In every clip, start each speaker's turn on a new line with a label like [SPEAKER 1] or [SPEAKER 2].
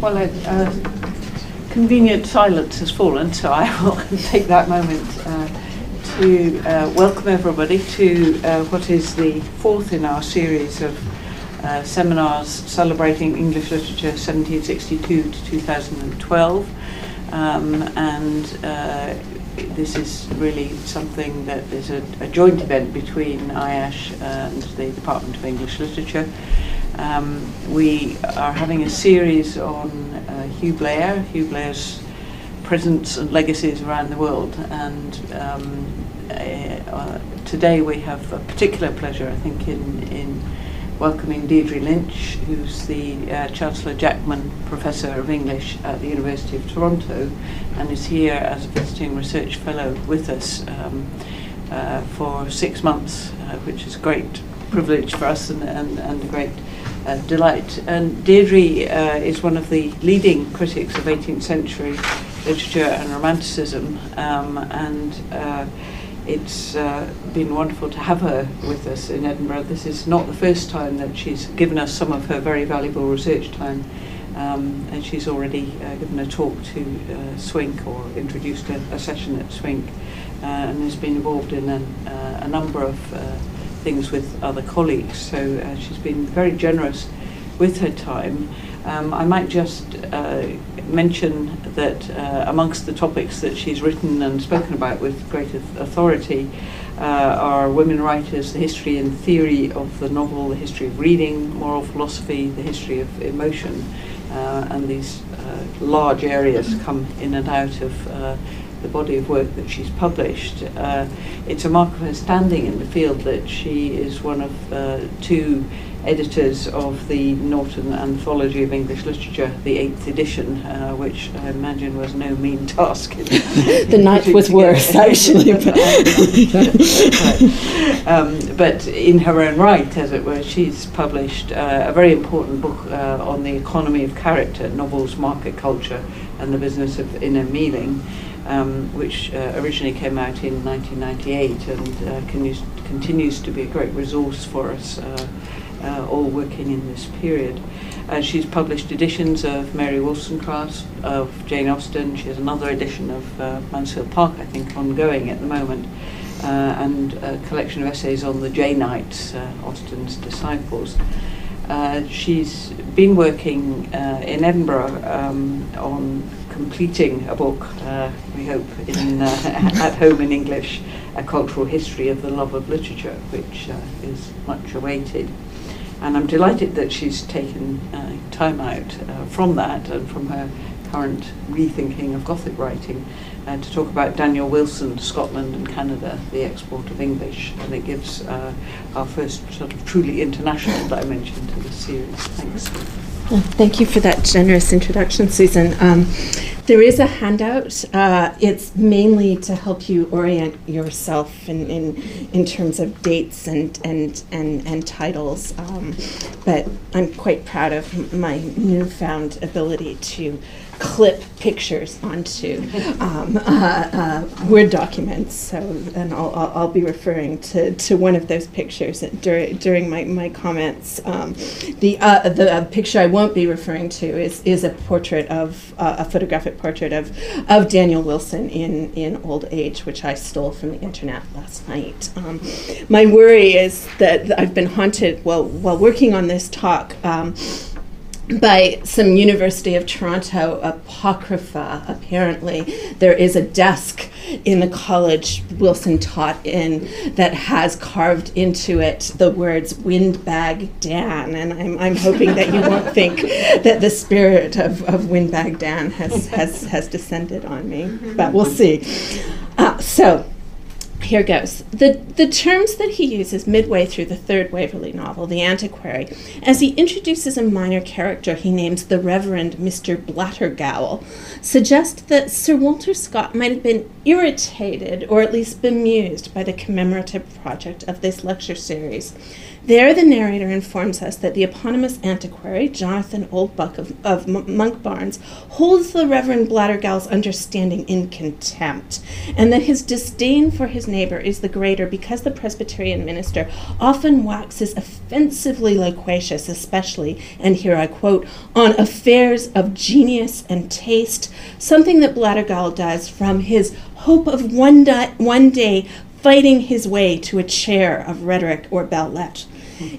[SPEAKER 1] Well, a uh, convenient silence has fallen, so I will take that moment uh, to uh, welcome everybody to uh, what is the fourth in our series of uh, seminars celebrating English literature 1762 to 2012. Um, and uh, this is really something that is a, a joint event between IASH and the Department of English Literature. Um, we are having a series on uh, Hugh Blair, Hugh Blair's presence and legacies around the world. And um, uh, today we have a particular pleasure, I think, in, in welcoming Deidre Lynch, who's the uh, Chancellor Jackman Professor of English at the University of Toronto and is here as a visiting research fellow with us um, uh, for six months, uh, which is a great privilege for us and, and, and a great uh, delight. And Deidre uh, is one of the leading critics of 18th century literature and romanticism, um, and uh, it's uh, been wonderful to have her with us in Edinburgh. This is not the first time that she's given us some of her very valuable research time. Um, and she's already uh, given a talk to uh, Swink or introduced a, a session at Swink and has been involved in a, number of things with other colleagues. So uh, she's been very generous with her time. Um, I might just uh, mention that uh, amongst the topics that she's written and spoken about with great authority uh, are women writers, the history and theory of the novel, the history of reading, moral philosophy, the history of emotion, uh, and these uh, large areas come in and out of uh, the body of work that she's published. Uh, it's a mark of her standing in the field that she is one of uh, two editors of the Norton Anthology of English Literature, the eighth edition, uh, which I imagine was no mean task.
[SPEAKER 2] the ninth was worse, actually. But,
[SPEAKER 1] um, but in her own right, as it were, she's published uh, a very important book uh, on the economy of character, novels, market culture, and the business of inner meaning um, which uh, originally came out in 1998 and uh, continues, continues to be a great resource for us uh, uh all working in this period. Uh, she's published editions of Mary Wollstonecraft, of Jane Austen. She has another edition of Mansfield Park, I think, ongoing at the moment, and a collection of essays on the Janeites, Austen's disciples. Uh, she's been working uh, in Edinburgh um, on completing a book, uh, we hope, in, uh, at home in English, A Cultural History of the Love of Literature, which uh, is much awaited. And I'm delighted that she's taken uh, time out from that and from her current rethinking of Gothic writing uh, to talk about Daniel Wilson, Scotland and Canada, the export of English. And it gives uh, our first sort of truly international dimension to the series. Thanks.
[SPEAKER 2] Thank you for that generous introduction, Susan. Um, there is a handout. Uh, it's mainly to help you orient yourself in, in, in terms of dates and, and, and, and titles. Um, but I'm quite proud of my newfound ability to clip pictures onto um, uh, uh, Word documents. So, and I'll, I'll, I'll, be referring to, to one of those pictures during, during my, my comments. Um, the uh, the uh, picture I won't be referring to is, is a portrait of, uh, a photographic portrait of, of Daniel Wilson in, in old age, which I stole from the internet last night. Um, my worry is that I've been haunted while, while working on this talk. By some University of Toronto apocrypha. Apparently, there is a desk in the college Wilson taught in that has carved into it the words Windbag Dan. And I'm, I'm hoping that you won't think that the spirit of, of Windbag Dan has, has, has descended on me, but we'll see. Uh, so, here goes. The, the terms that he uses midway through the third Waverley novel, The Antiquary, as he introduces a minor character he names the Reverend Mr. Blattergowl, suggest that Sir Walter Scott might have been irritated or at least bemused by the commemorative project of this lecture series. There, the narrator informs us that the eponymous antiquary, Jonathan Oldbuck of, of Monkbarns, holds the Reverend Blattergowl's understanding in contempt, and that his disdain for his neighbor is the greater because the Presbyterian minister often waxes offensively loquacious, especially, and here I quote, on affairs of genius and taste, something that Blattergowl does from his hope of one, di- one day fighting his way to a chair of rhetoric or belles lettres.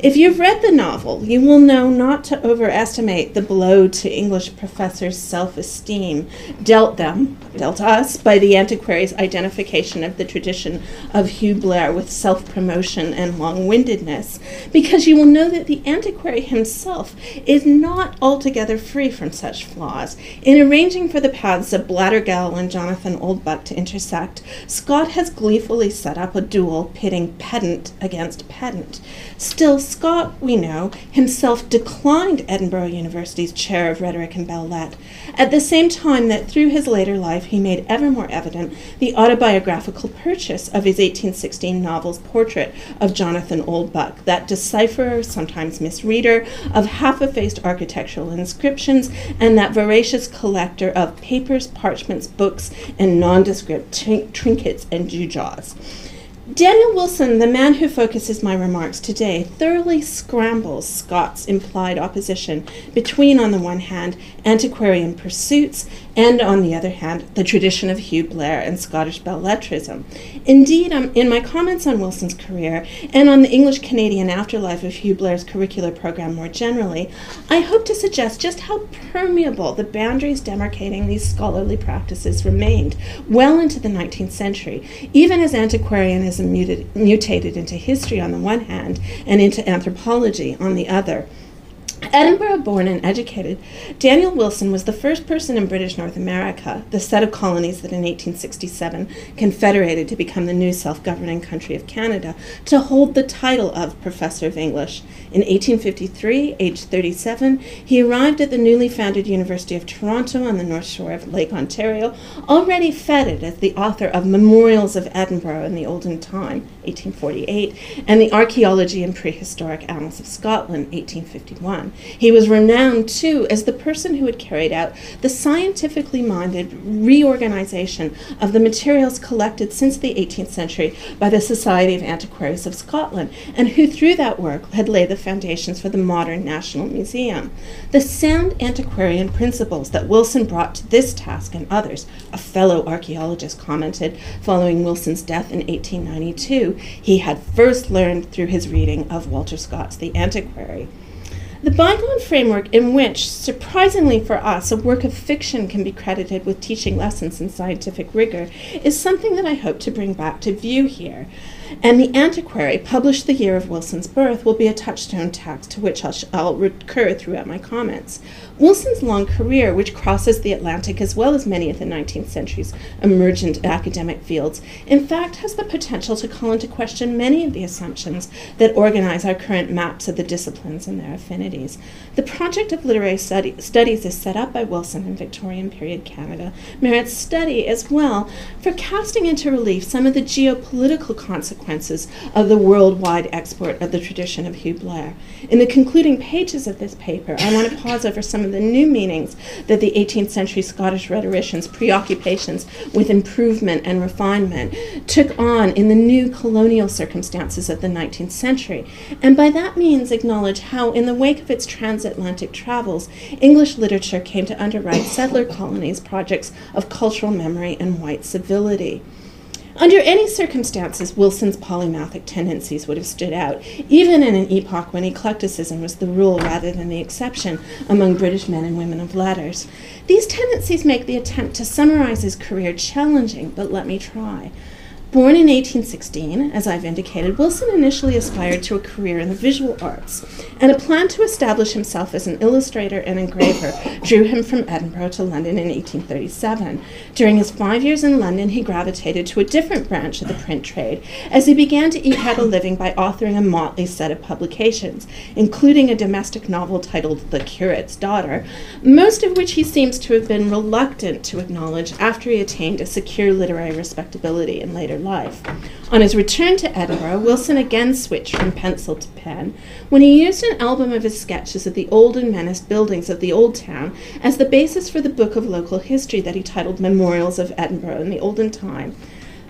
[SPEAKER 2] If you've read the novel, you will know not to overestimate the blow to English professors' self esteem dealt them, dealt us, by the antiquary's identification of the tradition of Hugh Blair with self promotion and long windedness, because you will know that the antiquary himself is not altogether free from such flaws. In arranging for the paths of Blattergowl and Jonathan Oldbuck to intersect, Scott has gleefully set up a duel pitting pedant against pedant. Still, Scott, we know, himself declined Edinburgh University's chair of rhetoric and belles lettres, at the same time that through his later life he made ever more evident the autobiographical purchase of his 1816 novel's portrait of Jonathan Oldbuck, that decipherer, sometimes misreader, of half effaced architectural inscriptions, and that voracious collector of papers, parchments, books, and nondescript trinkets and gewgaws. Daniel Wilson, the man who focuses my remarks today, thoroughly scrambles Scott's implied opposition between, on the one hand, antiquarian pursuits, and on the other hand, the tradition of Hugh Blair and Scottish belles lettrism. Indeed, um, in my comments on Wilson's career and on the English Canadian afterlife of Hugh Blair's curricular program more generally, I hope to suggest just how permeable the boundaries demarcating these scholarly practices remained well into the 19th century, even as antiquarianism muted, mutated into history on the one hand and into anthropology on the other. Edinburgh born and educated, Daniel Wilson was the first person in British North America, the set of colonies that in 1867 confederated to become the new self governing country of Canada, to hold the title of Professor of English. In 1853, aged 37, he arrived at the newly founded University of Toronto on the north shore of Lake Ontario, already feted as the author of Memorials of Edinburgh in the Olden Time, 1848, and the Archaeology and Prehistoric Annals of Scotland, 1851. He was renowned, too, as the person who had carried out the scientifically minded reorganization of the materials collected since the 18th century by the Society of Antiquaries of Scotland, and who, through that work, had laid the foundations for the modern National Museum. The sound antiquarian principles that Wilson brought to this task and others, a fellow archaeologist commented following Wilson's death in 1892, he had first learned through his reading of Walter Scott's The Antiquary. The bygone framework in which, surprisingly for us, a work of fiction can be credited with teaching lessons in scientific rigor is something that I hope to bring back to view here. And The Antiquary, published the year of Wilson's birth, will be a touchstone text to which I'll, I'll recur throughout my comments. Wilson's long career, which crosses the Atlantic as well as many of the 19th century's emergent academic fields, in fact has the potential to call into question many of the assumptions that organize our current maps of the disciplines and their affinities. The project of literary study, studies is set up by Wilson in Victorian period Canada, merits study as well for casting into relief some of the geopolitical consequences of the worldwide export of the tradition of Hugh Blair. In the concluding pages of this paper, I want to pause over some of the new meanings that the 18th century Scottish rhetoricians' preoccupations with improvement and refinement took on in the new colonial circumstances of the 19th century, and by that means acknowledge how, in the wake of its transatlantic travels, English literature came to underwrite settler colonies' projects of cultural memory and white civility. Under any circumstances, Wilson's polymathic tendencies would have stood out, even in an epoch when eclecticism was the rule rather than the exception among British men and women of letters. These tendencies make the attempt to summarize his career challenging, but let me try. Born in 1816, as I've indicated, Wilson initially aspired to a career in the visual arts, and a plan to establish himself as an illustrator and engraver drew him from Edinburgh to London in 1837. During his five years in London, he gravitated to a different branch of the print trade as he began to eke out a living by authoring a motley set of publications, including a domestic novel titled The Curate's Daughter, most of which he seems to have been reluctant to acknowledge after he attained a secure literary respectability in later life. On his return to Edinburgh, Wilson again switched from pencil to pen when he used an album of his sketches of the old and menaced buildings of the Old Town as the basis for the book of local history that he titled Memorials of Edinburgh in the Olden Time.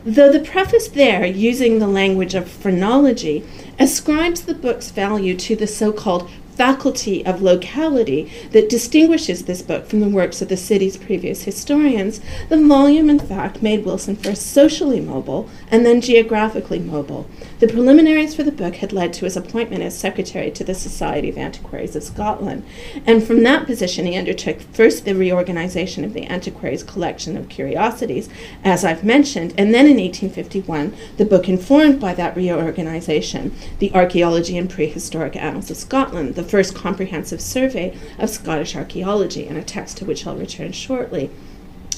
[SPEAKER 2] Though the preface there, using the language of phrenology, ascribes the book's value to the so called faculty of locality that distinguishes this book from the works of the city's previous historians, the volume, in fact, made Wilson first socially mobile and then geographically mobile. The preliminaries for the book had led to his appointment as secretary to the Society of Antiquaries of Scotland, and from that position he undertook first the reorganization of the antiquaries' collection of curiosities, as I've mentioned, and then in 1851, the book informed by that reorganization, the Archaeology and Prehistoric Annals of Scotland, the first comprehensive survey of Scottish archaeology, and a text to which I'll return shortly.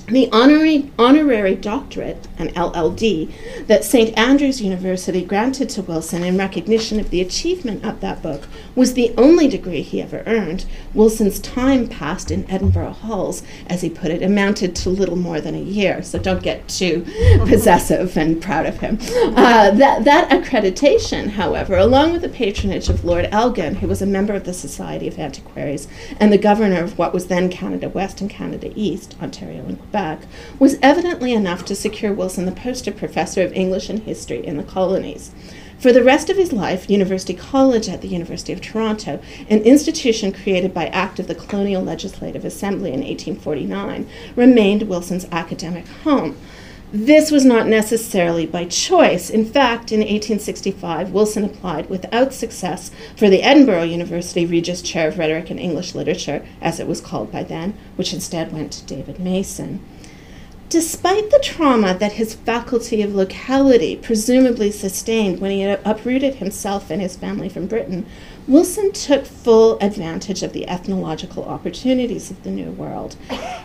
[SPEAKER 2] The honorary, honorary doctorate, an LLD, that St. Andrews University granted to Wilson in recognition of the achievement of that book was the only degree he ever earned. Wilson's time passed in Edinburgh halls, as he put it, amounted to little more than a year, so don't get too possessive and proud of him. Uh, that, that accreditation, however, along with the patronage of Lord Elgin, who was a member of the Society of Antiquaries and the governor of what was then Canada West and Canada East, Ontario and Quebec, back, was evidently enough to secure Wilson the post of professor of English and history in the colonies. For the rest of his life, University College at the University of Toronto, an institution created by act of the Colonial Legislative Assembly in 1849, remained Wilson's academic home. This was not necessarily by choice. In fact, in 1865, Wilson applied without success for the Edinburgh University Regius Chair of Rhetoric and English Literature, as it was called by then, which instead went to David Masson. Despite the trauma that his faculty of locality presumably sustained when he had uprooted himself and his family from Britain, Wilson took full advantage of the ethnological opportunities of the New World.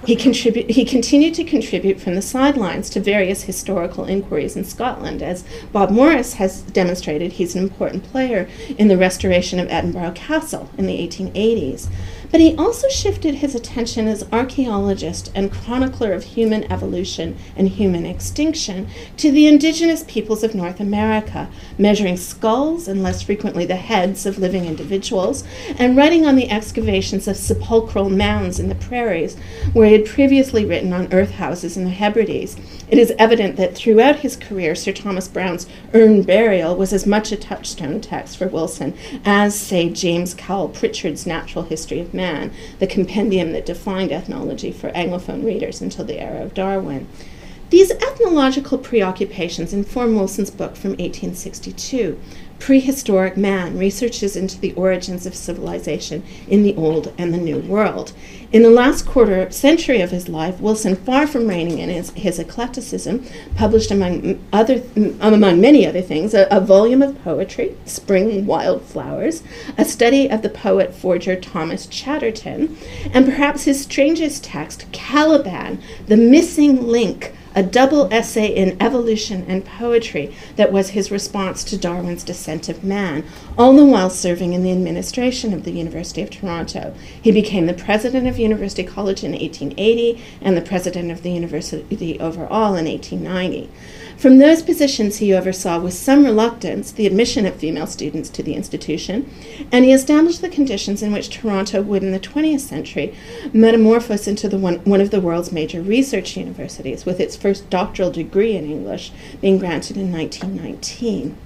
[SPEAKER 2] He, contribu- he continued to contribute from the sidelines to various historical inquiries in Scotland. As Bob Morris has demonstrated, he's an important player in the restoration of Edinburgh Castle in the 1880s. But he also shifted his attention as archaeologist and chronicler of human evolution and human extinction to the indigenous peoples of North America, measuring skulls and less frequently the heads of living individuals, and writing on the excavations of sepulchral mounds in the prairies, where he had previously written on earth houses in the Hebrides. It is evident that throughout his career, Sir Thomas Browne's Urn Burial was as much a touchstone text for Wilson as, say, James Cowles Prichard's Natural History of Man, the compendium that defined ethnology for Anglophone readers until the era of Darwin. These ethnological preoccupations inform Wilson's book from 1862, Prehistoric Man Researches into the Origins of Civilization in the Old and the New World. In the last quarter century of his life, Wilson, far from reining in his, his eclecticism, published among other among many other things a, a volume of poetry, Spring Wild Flowers, a study of the poet forger Thomas Chatterton, and perhaps his strangest text, Caliban, the missing link a double essay in evolution and poetry that was his response to Darwin's Descent of Man, all the while serving in the administration of the University of Toronto. He became the president of University College in 1880 and the president of the university overall in 1890. From those positions, he oversaw with some reluctance the admission of female students to the institution, and he established the conditions in which Toronto would, in the 20th century, metamorphose into the one, one of the world's major research universities, with its first doctoral degree in English being granted in 1919.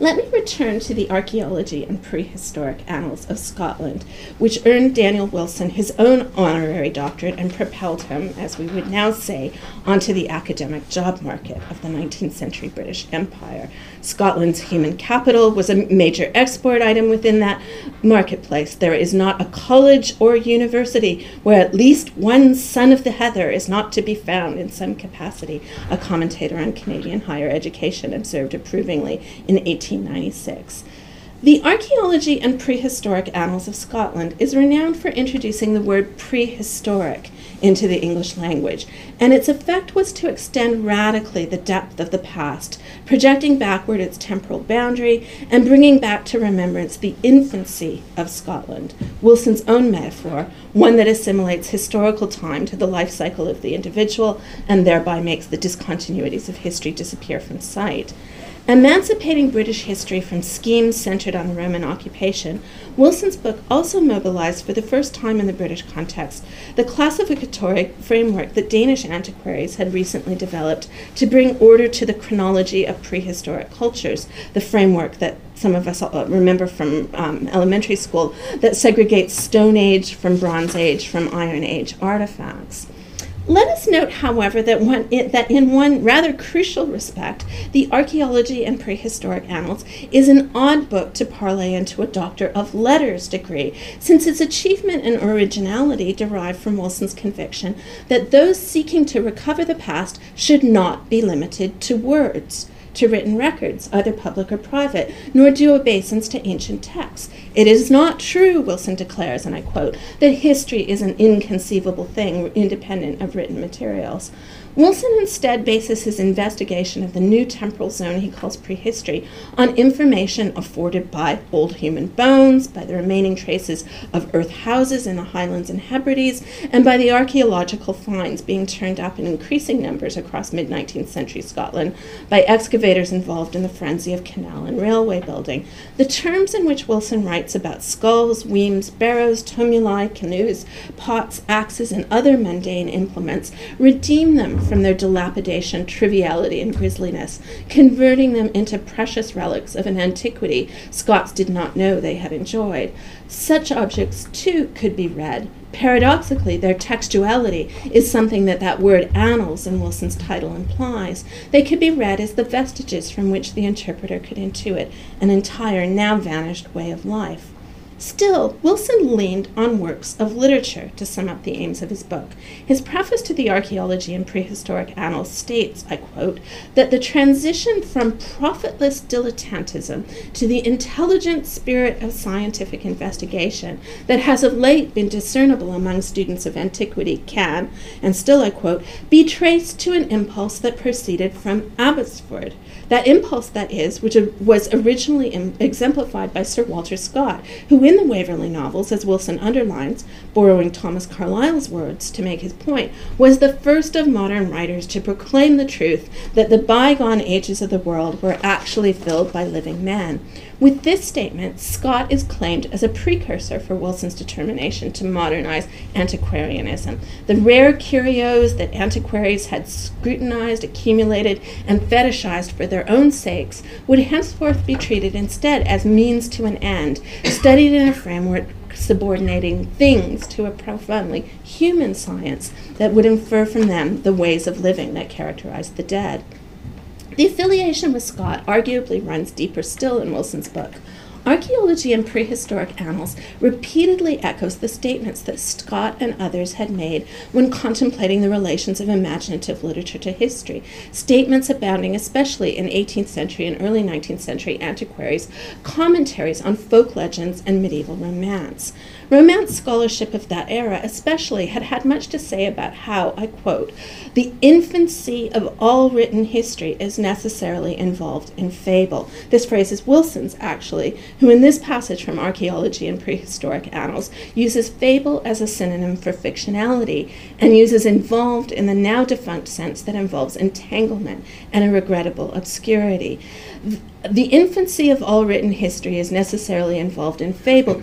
[SPEAKER 2] Let me return to the archaeology and prehistoric annals of Scotland, which earned Daniel Wilson his own honorary doctorate and propelled him, as we would now say, onto the academic job market of the 19th century British Empire. Scotland's human capital was a major export item within that marketplace. There is not a college or university where at least one son of the heather is not to be found in some capacity, a commentator on Canadian higher education observed approvingly in 1896. The Archaeology and Prehistoric Annals of Scotland is renowned for introducing the word prehistoric into the English language, and its effect was to extend radically the depth of the past, projecting backward its temporal boundary and bringing back to remembrance the infancy of Scotland, Wilson's own metaphor, one that assimilates historical time to the life cycle of the individual and thereby makes the discontinuities of history disappear from sight. Emancipating British history from schemes centered on the Roman occupation, Wilson's book also mobilized for the first time in the British context the classificatory framework that Danish antiquaries had recently developed to bring order to the chronology of prehistoric cultures, the framework that some of us uh, remember from um, elementary school that segregates Stone Age from Bronze Age from Iron Age artifacts. Let us note, however, that, one, it, that in one rather crucial respect, the Archaeology and Prehistoric Annals is an odd book to parlay into a Doctor of Letters degree, since its achievement and originality derive from Wilson's conviction that those seeking to recover the past should not be limited to words to written records, either public or private, nor do obeisance to ancient texts. It is not true, Wilson declares, and I quote, that history is an inconceivable thing independent of written materials. Wilson instead bases his investigation of the new temporal zone he calls prehistory on information afforded by old human bones, by the remaining traces of earth houses in the Highlands and Hebrides, and by the archaeological finds being turned up in increasing numbers across mid 19th century Scotland by excavators involved in the frenzy of canal and railway building. The terms in which Wilson writes about skulls, weems, barrows, tumuli, canoes, pots, axes, and other mundane implements redeem them from their dilapidation, triviality, and grisliness, converting them into precious relics of an antiquity Scots did not know they had enjoyed. Such objects, too, could be read. Paradoxically, their textuality is something that that word annals in Wilson's title implies. They could be read as the vestiges from which the interpreter could intuit an entire, now vanished way of life. Still, Wilson leaned on works of literature to sum up the aims of his book. His preface to the Archaeology and Prehistoric Annals states, I quote, that the transition from profitless dilettantism to the intelligent spirit of scientific investigation that has of late been discernible among students of antiquity can, and still I quote, be traced to an impulse that proceeded from Abbotsford that impulse, that is, which was originally exemplified by Sir Walter Scott, who in the Waverley novels, as Wilson underlines, borrowing Thomas Carlyle's words to make his point, was the first of modern writers to proclaim the truth that the bygone ages of the world were actually filled by living men. With this statement, Scott is claimed as a precursor for Wilson's determination to modernize antiquarianism. The rare curios that antiquaries had scrutinized, accumulated, and fetishized for their own sakes would henceforth be treated instead as means to an end, studied in a framework subordinating things to a profoundly human science that would infer from them the ways of living that characterized the dead. The affiliation with Scott arguably runs deeper still in Wilson's book. Archaeology and Prehistoric Annals repeatedly echoes the statements that Scott and others had made when contemplating the relations of imaginative literature to history, statements abounding especially in 18th century and early 19th century antiquaries, commentaries on folk legends and medieval romance. Romance scholarship of that era, especially, had had much to say about how, I quote, the infancy of all written history is necessarily involved in fable. This phrase is Wilson's, actually, who in this passage from Archaeology and Prehistoric Annals uses fable as a synonym for fictionality and uses involved in the now defunct sense that involves entanglement and a regrettable obscurity the infancy of all written history is necessarily involved in fable.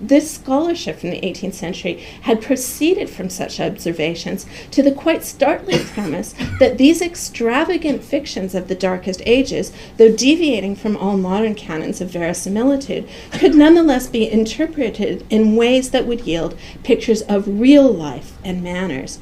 [SPEAKER 2] This scholarship from the 18th century had proceeded from such observations to the quite startling premise that these extravagant fictions of the darkest ages, though deviating from all modern canons of verisimilitude, could nonetheless be interpreted in ways that would yield pictures of real life and manners.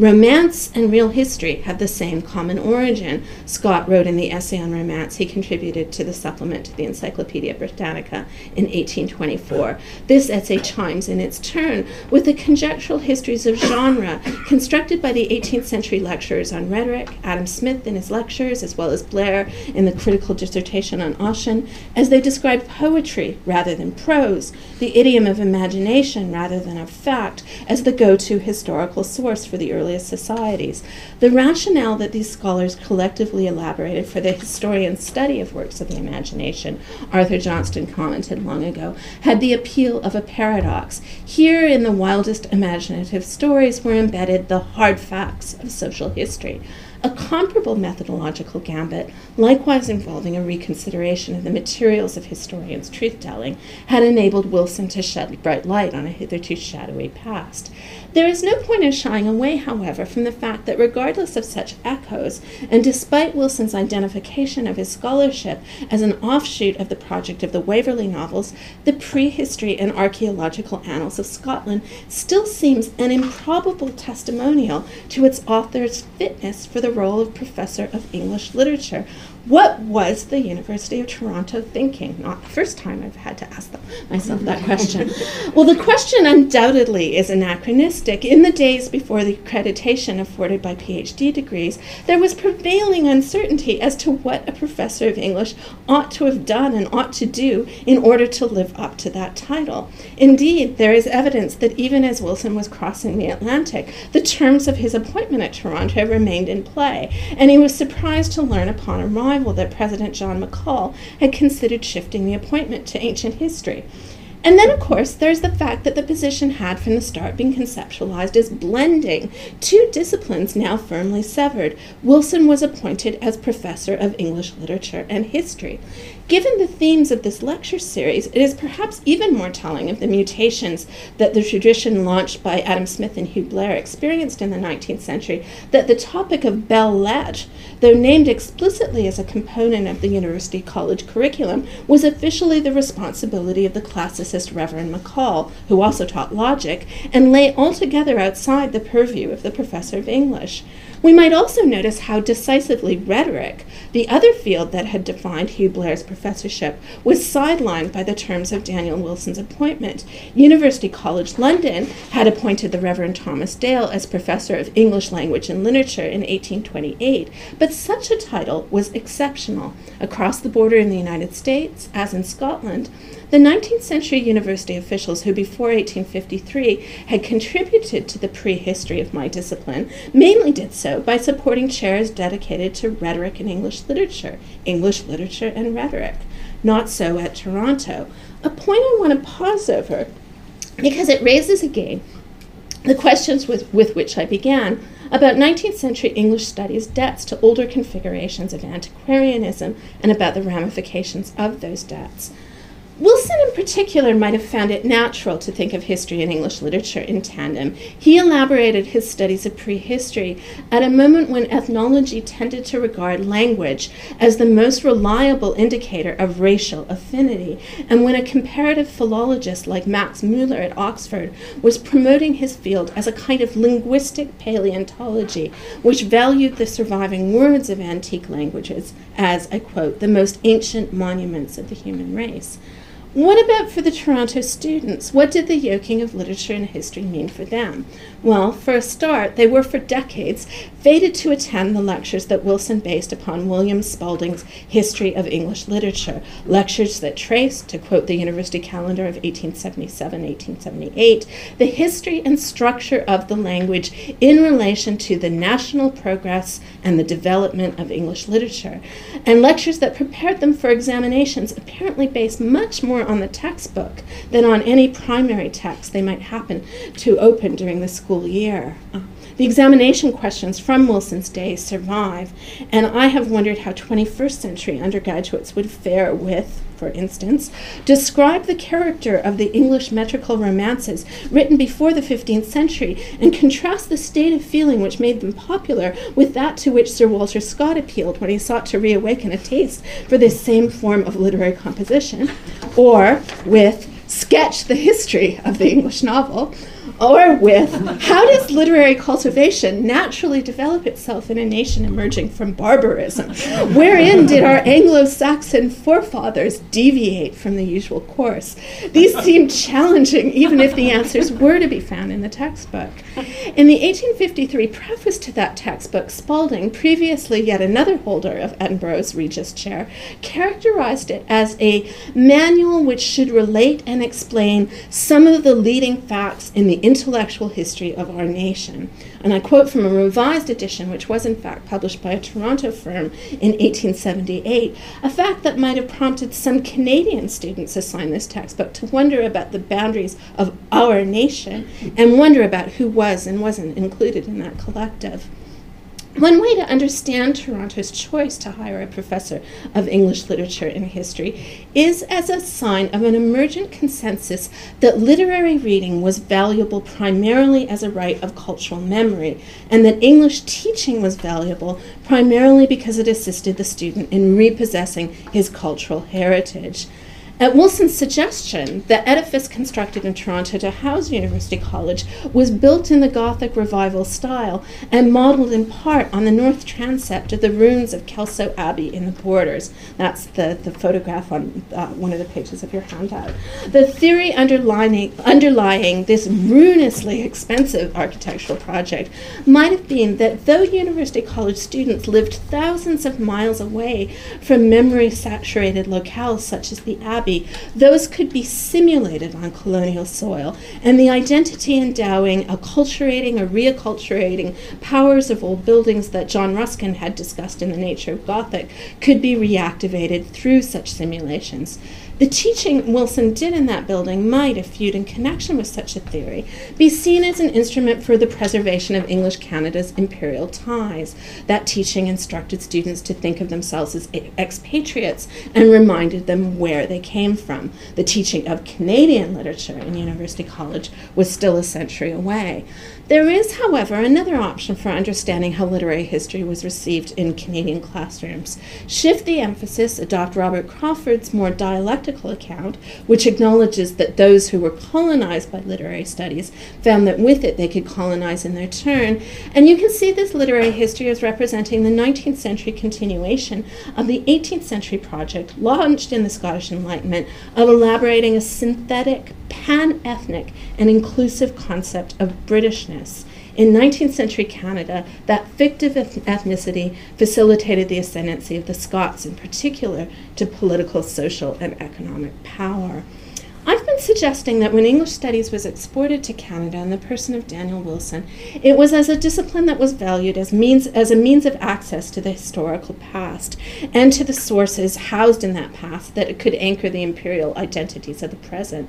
[SPEAKER 2] Romance and real history have the same common origin, Scott wrote in the essay on romance he contributed to the supplement to the Encyclopedia Britannica in 1824. This essay chimes in its turn with the conjectural histories of genre constructed by the 18th century lecturers on rhetoric, Adam Smith in his lectures, as well as Blair in the critical dissertation on Ossian, as they describe poetry rather than prose, the idiom of imagination rather than of fact, as the go to historical source for the early earliest societies. The rationale that these scholars collectively elaborated for the historian's study of works of the imagination, Arthur Johnston commented long ago, had the appeal of a paradox. Here, in the wildest imaginative stories, were embedded the hard facts of social history. A comparable methodological gambit, likewise involving a reconsideration of the materials of historians' truth telling, had enabled Wilson to shed bright light on a hitherto shadowy past. There is no point in shying away, however, from the fact that regardless of such echoes, and despite Wilson's identification of his scholarship as an offshoot of the project of the Waverley novels, the prehistory and archaeological annals of Scotland still seems an improbable testimonial to its author's fitness for the role of professor of English literature, what was the University of Toronto thinking? Not the first time I've had to ask them, myself that question. well, the question undoubtedly is anachronistic. In the days before the accreditation afforded by PhD degrees, there was prevailing uncertainty as to what a professor of English ought to have done and ought to do in order to live up to that title. Indeed, there is evidence that even as Wilson was crossing the Atlantic, the terms of his appointment at Toronto remained in play, and he was surprised to learn upon arrival that President John McCaul had considered shifting the appointment to ancient history. And then, of course, there's the fact that the position had from the start been conceptualized as blending two disciplines now firmly severed. Wilson was appointed as professor of English literature and history. Given the themes of this lecture series, it is perhaps even more telling of the mutations that the tradition launched by Adam Smith and Hugh Blair experienced in the 19th century that the topic of belles lettres, though named explicitly as a component of the University College curriculum, was officially the responsibility of the classicist Reverend McCaul, who also taught logic, and lay altogether outside the purview of the professor of English. We might also notice how decisively rhetoric, the other field that had defined Hugh Blair's professorship, was sidelined by the terms of Daniel Wilson's appointment. University College London had appointed the Reverend Thomas Dale as professor of English language and literature in 1828, but such a title was exceptional. Across the border in the United States, as in Scotland, the 19th century university officials who before 1853 had contributed to the prehistory of my discipline mainly did so by supporting chairs dedicated to rhetoric and English literature, English literature and rhetoric. Not so at Toronto. A point I want to pause over because it raises again the questions with, with which I began about 19th century English studies debts to older configurations of antiquarianism and about the ramifications of those debts. Wilson, in particular, might have found it natural to think of history and English literature in tandem. He elaborated his studies of prehistory at a moment when ethnology tended to regard language as the most reliable indicator of racial affinity, and when a comparative philologist like Max Muller at Oxford was promoting his field as a kind of linguistic paleontology, which valued the surviving words of antique languages as, I quote, the most ancient monuments of the human race. What about for the Toronto students? What did the yoking of literature and history mean for them? Well, for a start, they were for decades fated to attend the lectures that Wilson based upon William Spalding's History of English Literature, lectures that traced, to quote the university calendar of 1877 1878, the history and structure of the language in relation to the national progress and the development of English literature, and lectures that prepared them for examinations apparently based much more on the textbook than on any primary text they might happen to open during the school year. The examination questions from Wilson's day survive, and I have wondered how 21st century undergraduates would fare with, for instance, describe the character of the English metrical romances written before the 15th century and contrast the state of feeling which made them popular with that to which Sir Walter Scott appealed when he sought to reawaken a taste for this same form of literary composition, or with sketch the history of the English novel or with how does literary cultivation naturally develop itself in a nation emerging from barbarism? Wherein did our Anglo Saxon forefathers deviate from the usual course? These seem challenging, even if the answers were to be found in the textbook. In the 1853 preface to that textbook, Spalding, previously yet another holder of Edinburgh's Regius Chair, characterized it as a manual which should relate and explain some of the leading facts in the intellectual history of our nation. And I quote from a revised edition, which was in fact published by a Toronto firm in 1878, a fact that might have prompted some Canadian students assigned this textbook to wonder about the boundaries of our nation and wonder about who was and wasn't included in that collective. One way to understand Toronto's choice to hire a professor of English literature and history is as a sign of an emergent consensus that literary reading was valuable primarily as a rite of cultural memory, and that English teaching was valuable primarily because it assisted the student in repossessing his cultural heritage. At Wilson's suggestion, the edifice constructed in Toronto to house University College was built in the Gothic Revival style and modeled in part on the north transept of the ruins of Kelso Abbey in the Borders. That's the, the photograph on uh, one of the pages of your handout. The theory underlying, underlying this ruinously expensive architectural project might have been that though University College students lived thousands of miles away from memory saturated locales such as the Abbey, those could be simulated on colonial soil, and the identity endowing, acculturating, or reacculturating powers of old buildings that John Ruskin had discussed in The Nature of Gothic could be reactivated through such simulations. The teaching Wilson did in that building might, if viewed in connection with such a theory, be seen as an instrument for the preservation of English Canada's imperial ties. That teaching instructed students to think of themselves as expatriates and reminded them where they came from. The teaching of Canadian literature in University College was still a century away. There is, however, another option for understanding how literary history was received in Canadian classrooms. Shift the emphasis, adopt Robert Crawford's more dialectical account, which acknowledges that those who were colonized by literary studies found that with it they could colonize in their turn. And you can see this literary history as representing the 19th century continuation of the 18th century project launched in the Scottish Enlightenment of elaborating a synthetic, pan ethnic, and inclusive concept of Britishness. In 19th century Canada, that fictive ethnicity facilitated the ascendancy of the Scots in particular to political, social, and economic power. I've been suggesting that when English studies was exported to Canada in the person of Daniel Wilson, it was as a discipline that was valued as means as a means of access to the historical past and to the sources housed in that past that it could anchor the imperial identities of the present.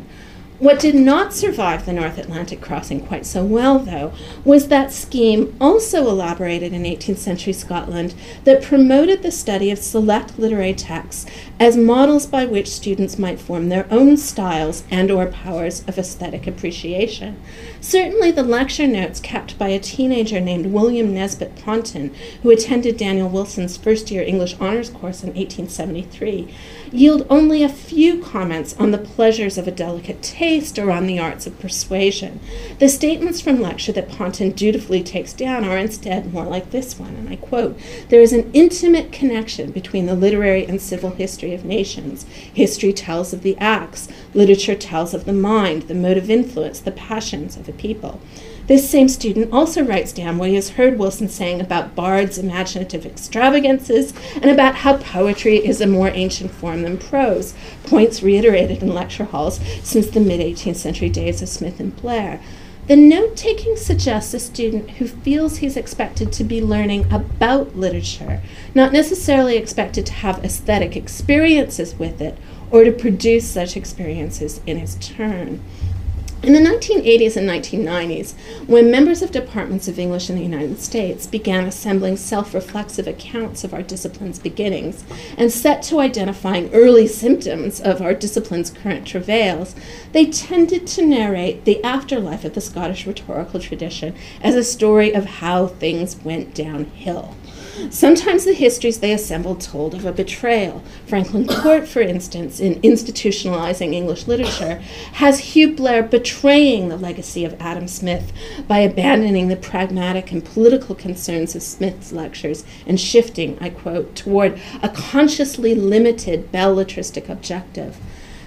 [SPEAKER 2] What did not survive the North Atlantic crossing quite so well, though, was that scheme, also elaborated in 18th century Scotland, that promoted the study of select literary texts as models by which students might form their own styles and or powers of aesthetic appreciation. Certainly the lecture notes kept by a teenager named William Nesbitt Ponton, who attended Daniel Wilson's first year English honors course in 1873, yield only a few comments on the pleasures of a delicate taste or on the arts of persuasion. The statements from lecture that Ponton dutifully takes down are instead more like this one, and I quote There is an intimate connection between the literary and civil history of nations. History tells of the acts, literature tells of the mind, the motive influence, the passions of a people. This same student also writes down what he has heard Wilson saying about Bard's imaginative extravagances and about how poetry is a more ancient form than prose, points reiterated in lecture halls since the mid 18th century days of Smith and Blair. The note taking suggests a student who feels he's expected to be learning about literature, not necessarily expected to have aesthetic experiences with it or to produce such experiences in his turn. In the 1980s and 1990s, when members of departments of English in the United States began assembling self reflexive accounts of our discipline's beginnings and set to identifying early symptoms of our discipline's current travails, they tended to narrate the afterlife of the Scottish rhetorical tradition as a story of how things went downhill. Sometimes the histories they assembled told of a betrayal. Franklin Court, for instance, in institutionalizing English literature, has Hugh Blair betraying the legacy of Adam Smith by abandoning the pragmatic and political concerns of Smith's lectures and shifting, I quote, toward a consciously limited belletristic objective.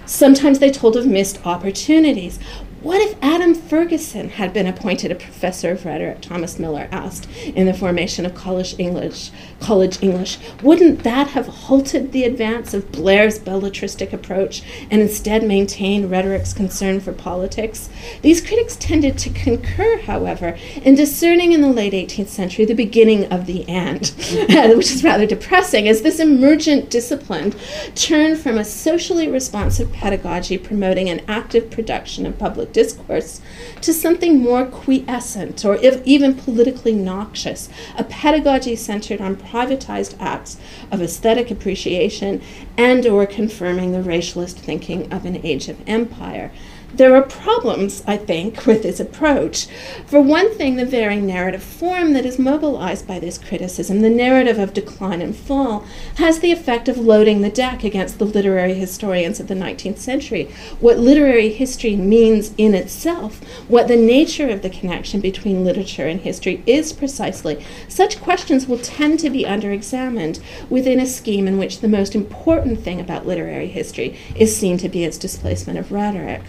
[SPEAKER 2] Sometimes they told of missed opportunities. What if Adam Ferguson had been appointed a professor of rhetoric? Thomas Miller asked in the formation of college English. College English. Wouldn't that have halted the advance of Blair's belletristic approach and instead maintained rhetoric's concern for politics? These critics tended to concur, however, in discerning in the late 18th century the beginning of the end, uh, which is rather depressing, as this emergent discipline turned from a socially responsive pedagogy promoting an active production of public discourse to something more quiescent or even politically noxious, a pedagogy centered on privatized acts of aesthetic appreciation and or confirming the racialist thinking of an age of empire there are problems, I think, with this approach. For one thing, the very narrative form that is mobilized by this criticism, the narrative of decline and fall, has the effect of loading the deck against the literary historians of the 19th century. What literary history means in itself, what the nature of the connection between literature and history is precisely, such questions will tend to be under examined within a scheme in which the most important thing about literary history is seen to be its displacement of rhetoric.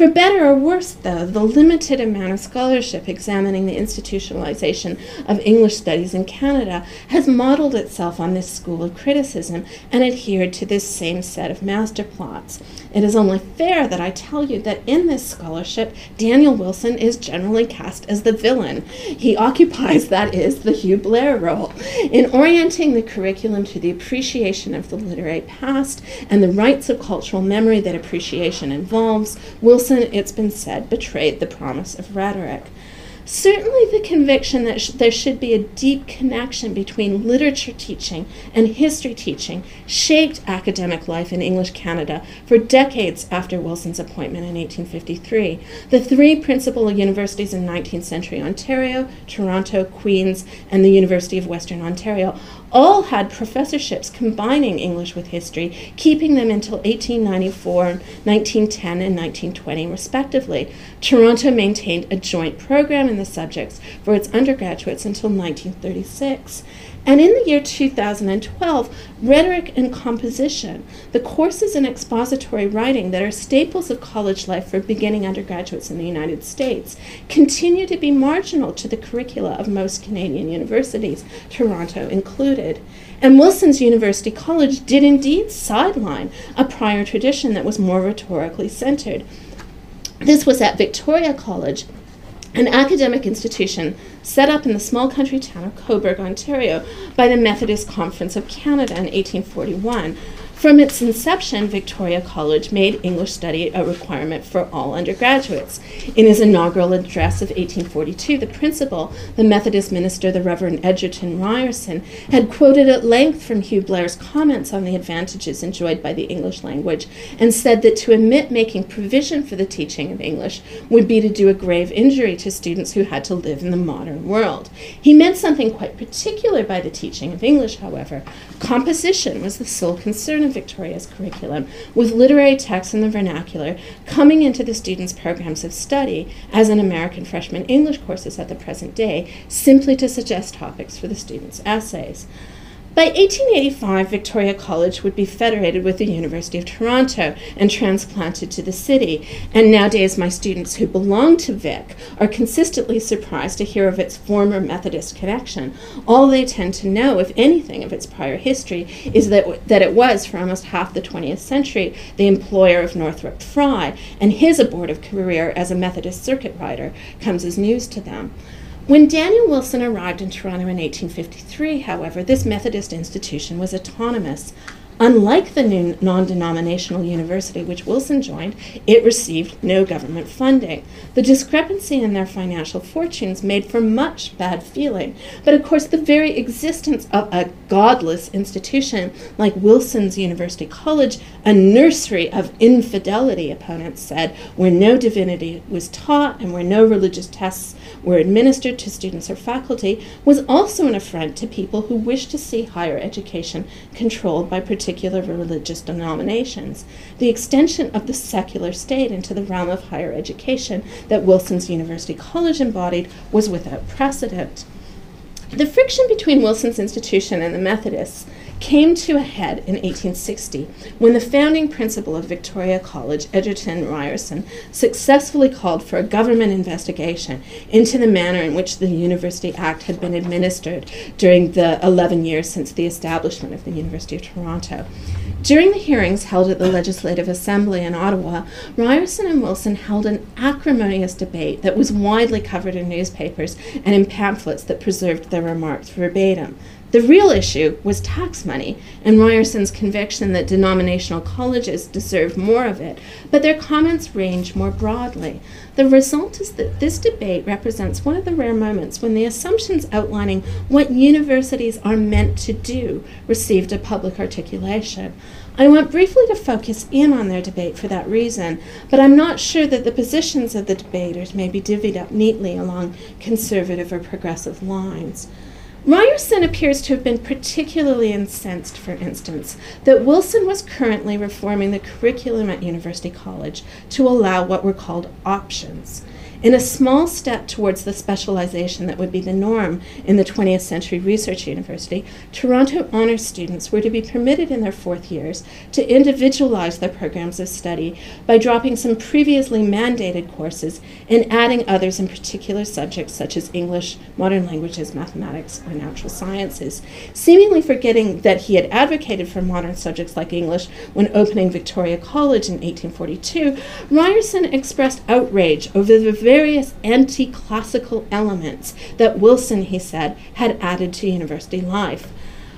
[SPEAKER 2] For better or worse, though, the limited amount of scholarship examining the institutionalization of English studies in Canada has modeled itself on this school of criticism and adhered to this same set of master plots. It is only fair that I tell you that in this scholarship, Daniel Wilson is generally cast as the villain. He occupies, that is, the Hugh Blair role. In orienting the curriculum to the appreciation of the literary past and the rites of cultural memory that appreciation involves, Wilson, it's been said, betrayed the promise of rhetoric. Certainly, the conviction that sh- there should be a deep connection between literature teaching and history teaching shaped academic life in English Canada for decades after Wilson's appointment in 1853. The three principal universities in 19th century Ontario, Toronto, Queen's, and the University of Western Ontario all had professorships combining English with history, keeping them until 1894, 1910, and 1920, respectively. Toronto maintained a joint program in the subjects for its undergraduates until 1936. And in the year 2012, rhetoric and composition, the courses in expository writing that are staples of college life for beginning undergraduates in the United States, continue to be marginal to the curricula of most Canadian universities, Toronto included. And Wilson's University College did indeed sideline a prior tradition that was more rhetorically centered. This was at Victoria College, an academic institution set up in the small country town of Cobourg, Ontario, by the Methodist Conference of Canada in 1841. From its inception, Victoria College made English study a requirement for all undergraduates. In his inaugural address of 1842, the principal, the Methodist minister, the Reverend Egerton Ryerson, had quoted at length from Hugh Blair's comments on the advantages enjoyed by the English language and said that to omit making provision for the teaching of English would be to do a grave injury to students who had to live in the modern world. He meant something quite particular by the teaching of English, however. Composition was the sole concern of Victoria's curriculum, with literary texts in the vernacular coming into the students' programs of study, as in American freshman English courses at the present day, simply to suggest topics for the students' essays. By 1885, Victoria College would be federated with the University of Toronto and transplanted to the city. And nowadays, my students who belong to Vic are consistently surprised to hear of its former Methodist connection. All they tend to know, if anything, of its prior history is that, that it was, for almost half the 20th century, the employer of Northrop Frye, and his abortive career as a Methodist circuit rider comes as news to them. When Daniel Wilson arrived in Toronto in 1853, however, this Methodist institution was autonomous. Unlike the new non denominational university which Wilson joined, it received no government funding. The discrepancy in their financial fortunes made for much bad feeling. But of course, the very existence of a godless institution like Wilson's University College, a nursery of infidelity, opponents said, where no divinity was taught and where no religious tests were administered to students or faculty, was also an affront to people who wished to see higher education controlled by particular particular religious denominations, the extension of the secular state into the realm of higher education that Wilson's University College embodied was without precedent. The friction between Wilson's institution and the Methodists came to a head in 1860 when the founding principal of Victoria College, Egerton Ryerson, successfully called for a government investigation into the manner in which the University Act had been administered during the 11 years since the establishment of the University of Toronto. During the hearings held at the Legislative Assembly in Ottawa, Ryerson and Wilson held an acrimonious debate that was widely covered in newspapers and in pamphlets that preserved their remarks verbatim. The real issue was tax money and Ryerson's conviction that denominational colleges deserve more of it, but their comments range more broadly. The result is that this debate represents one of the rare moments when the assumptions outlining what universities are meant to do received a public articulation. I want briefly to focus in on their debate for that reason, but I'm not sure that the positions of the debaters may be divvied up neatly along conservative or progressive lines. Ryerson appears to have been particularly incensed, for instance, that Wilson was currently reforming the curriculum at University College to allow what were called options. In a small step towards the specialization that would be the norm in the 20th century research university, Toronto honors students were to be permitted in their fourth years to individualize their programs of study by dropping some previously mandated courses and adding others in particular subjects such as English, modern languages, mathematics, or natural sciences, seemingly forgetting that he had advocated for modern subjects like English when opening Victoria College in 1842. Ryerson expressed outrage over the various anti classical elements that Wilson, he said, had added to university life.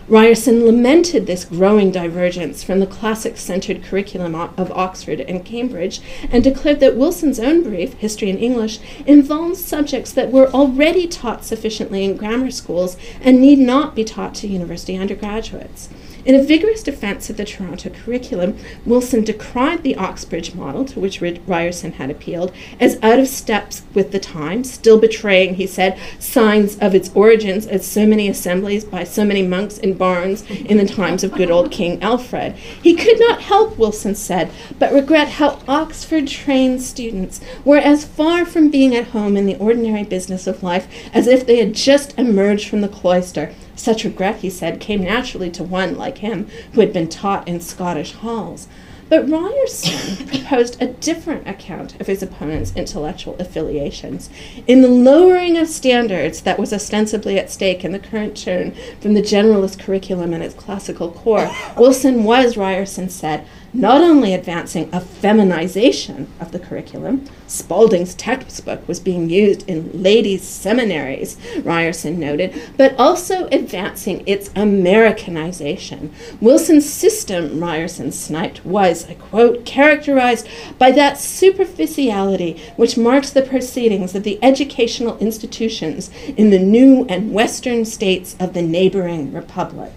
[SPEAKER 2] Ryerson lamented this growing divergence from the classic centered curriculum of Oxford and Cambridge and declared that Wilson's own brief, History and English, involves subjects that were already taught sufficiently in grammar schools and need not be taught to university undergraduates. In a vigorous defense of the Toronto curriculum, Wilson decried the Oxbridge model, to which Ryerson had appealed, as out of step with the times, still betraying, he said, signs of its origins as so many assemblies by so many monks in barns in the times of good old King Alfred. He could not help, Wilson said, but regret how Oxford trained students were as far from being at home in the ordinary business of life as if they had just emerged from the cloister such regret, he said, came naturally to one like him who had been taught in Scottish halls. But Ryerson proposed a different account of his opponent's intellectual affiliations. In the lowering of standards that was ostensibly at stake in the current turn from the generalist curriculum and its classical core, Wilson was, Ryerson said, not only advancing a feminization of the curriculum, Spalding's textbook was being used in ladies' seminaries, Ryerson noted, but also advancing its Americanization. Wilson's system, Ryerson sniped, was, I quote, characterized by that superficiality which marks the proceedings of the educational institutions in the new and western states of the neighboring republic.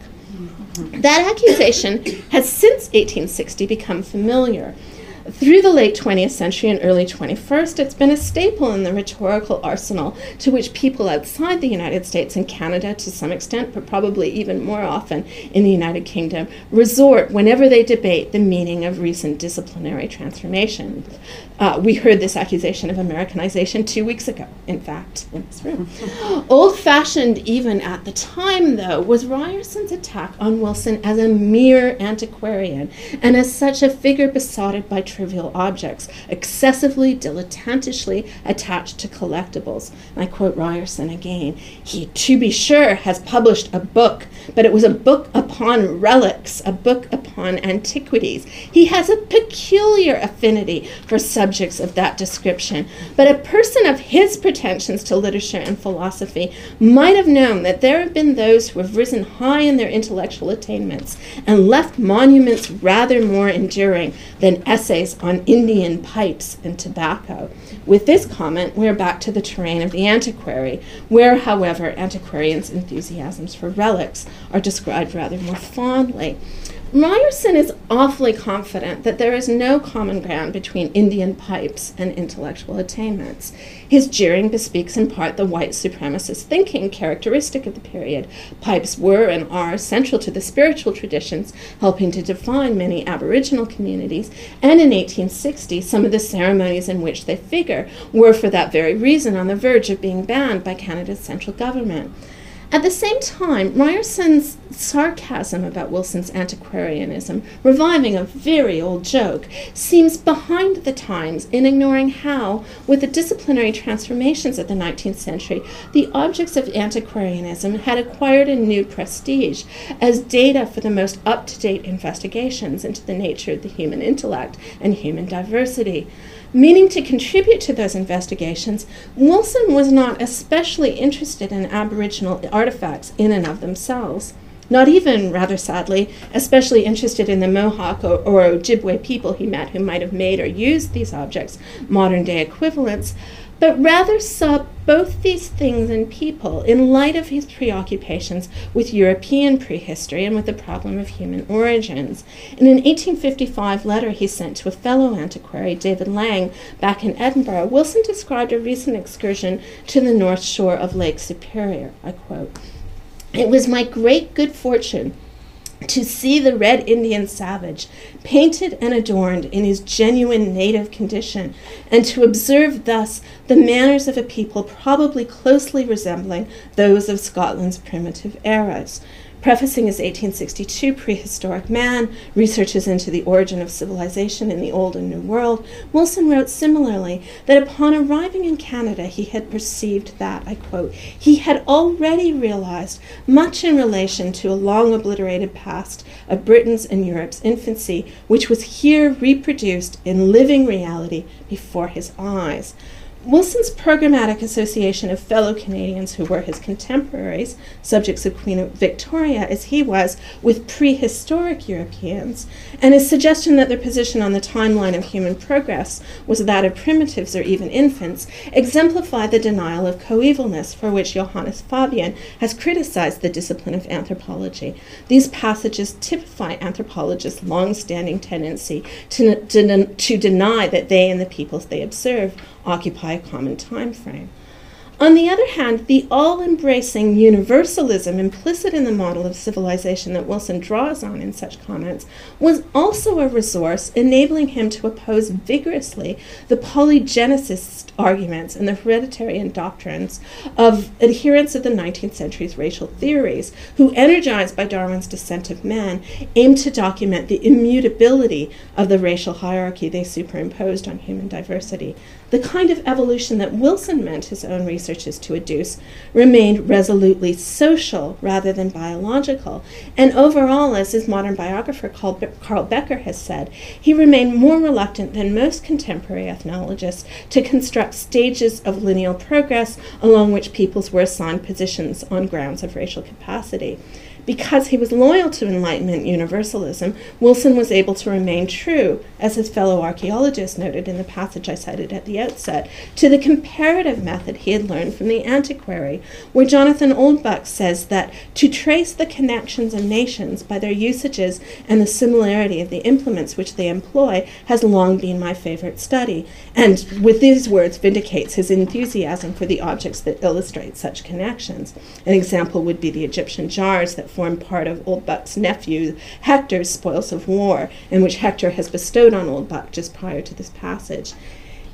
[SPEAKER 2] That accusation has since 1860 become familiar. Through the late 20th century and early 21st, it's been a staple in the rhetorical arsenal to which people outside the United States and Canada, to some extent, but probably even more often in the United Kingdom, resort whenever they debate the meaning of recent disciplinary transformation. Uh, we heard this accusation of Americanization two weeks ago, in fact, in this room. Old fashioned, even at the time, though, was Ryerson's attack on Wilson as a mere antiquarian and as such a figure besotted by trivial objects, excessively dilettantishly attached to collectibles. And I quote Ryerson again He, to be sure, has published a book, but it was a book upon relics, a book upon antiquities. He has a peculiar affinity for subjects of that description, but a person of his pretensions to literature and philosophy might have known that there have been those who have risen high in their intellectual attainments and left monuments rather more enduring than essays on Indian pipes and tobacco. With this comment, we're back to the terrain of the antiquary, where, however, antiquarians' enthusiasms for relics are described rather more fondly. Ryerson is awfully confident that there is no common ground between Indian pipes and intellectual attainments. His jeering bespeaks in part the white supremacist thinking characteristic of the period. Pipes were and are central to the spiritual traditions, helping to define many Aboriginal communities, and in 1860, some of the ceremonies in which they figure were for that very reason on the verge of being banned by Canada's central government. At the same time, Ryerson's sarcasm about Wilson's antiquarianism, reviving a very old joke, seems behind the times in ignoring how, with the disciplinary transformations of the 19th century, the objects of antiquarianism had acquired a new prestige as data for the most up to date investigations into the nature of the human intellect and human diversity. Meaning to contribute to those investigations, Wilson was not especially interested in Aboriginal artifacts in and of themselves. Not even, rather sadly, especially interested in the Mohawk or, or Ojibwe people he met who might have made or used these objects, modern day equivalents, but rather saw both these things in people in light of his preoccupations with European prehistory and with the problem of human origins. In an 1855 letter he sent to a fellow antiquary, David Laing, back in Edinburgh, Wilson described a recent excursion to the north shore of Lake Superior. I quote, It was my great good fortune to see the red Indian savage painted and adorned in his genuine native condition, and to observe thus the manners of a people probably closely resembling those of Scotland's primitive eras. Prefacing his 1862 Prehistoric Man, Researches into the Origin of Civilization in the Old and New World, Wilson wrote similarly that upon arriving in Canada, he had perceived that, I quote, he had already realized much in relation to a long obliterated past of Britain's and Europe's infancy, which was here reproduced in living reality before his eyes. Wilson's programmatic association of fellow Canadians who were his contemporaries, subjects of Queen Victoria as he was, with prehistoric Europeans, and his suggestion that their position on the timeline of human progress was that of primitives or even infants, exemplify the denial of coevalness for which Johannes Fabian has criticized the discipline of anthropology. These passages typify anthropologists' long standing tendency to, to, to deny that they and the peoples they observe occupy a common time frame. On the other hand, the all embracing universalism implicit in the model of civilization that Wilson draws on in such comments was also a resource enabling him to oppose vigorously the polygenicist arguments and the hereditarian doctrines of adherents of the 19th century's racial theories, who, energized by Darwin's descent of man, aimed to document the immutability of the racial hierarchy they superimposed on human diversity. The kind of evolution that Wilson meant his own researches to adduce remained resolutely social rather than biological. And overall, as his modern biographer Carl Berger has said, he remained more reluctant than most contemporary ethnologists to construct stages of lineal progress along which peoples were assigned positions on grounds of racial capacity. Because he was loyal to Enlightenment universalism, Wilson was able to remain true, as his fellow archaeologist noted in the passage I cited at the outset, to the comparative method he had learned from the antiquary, where Jonathan Oldbuck says that to trace the connections of nations by their usages and the similarity of the implements which they employ has long been my favorite study, and with these words vindicates his enthusiasm for the objects that illustrate such connections. An example would be the Egyptian jars that formed part of Oldbuck's nephew Hector's spoils of war, and which Hector has bestowed on Oldbuck just prior to this passage.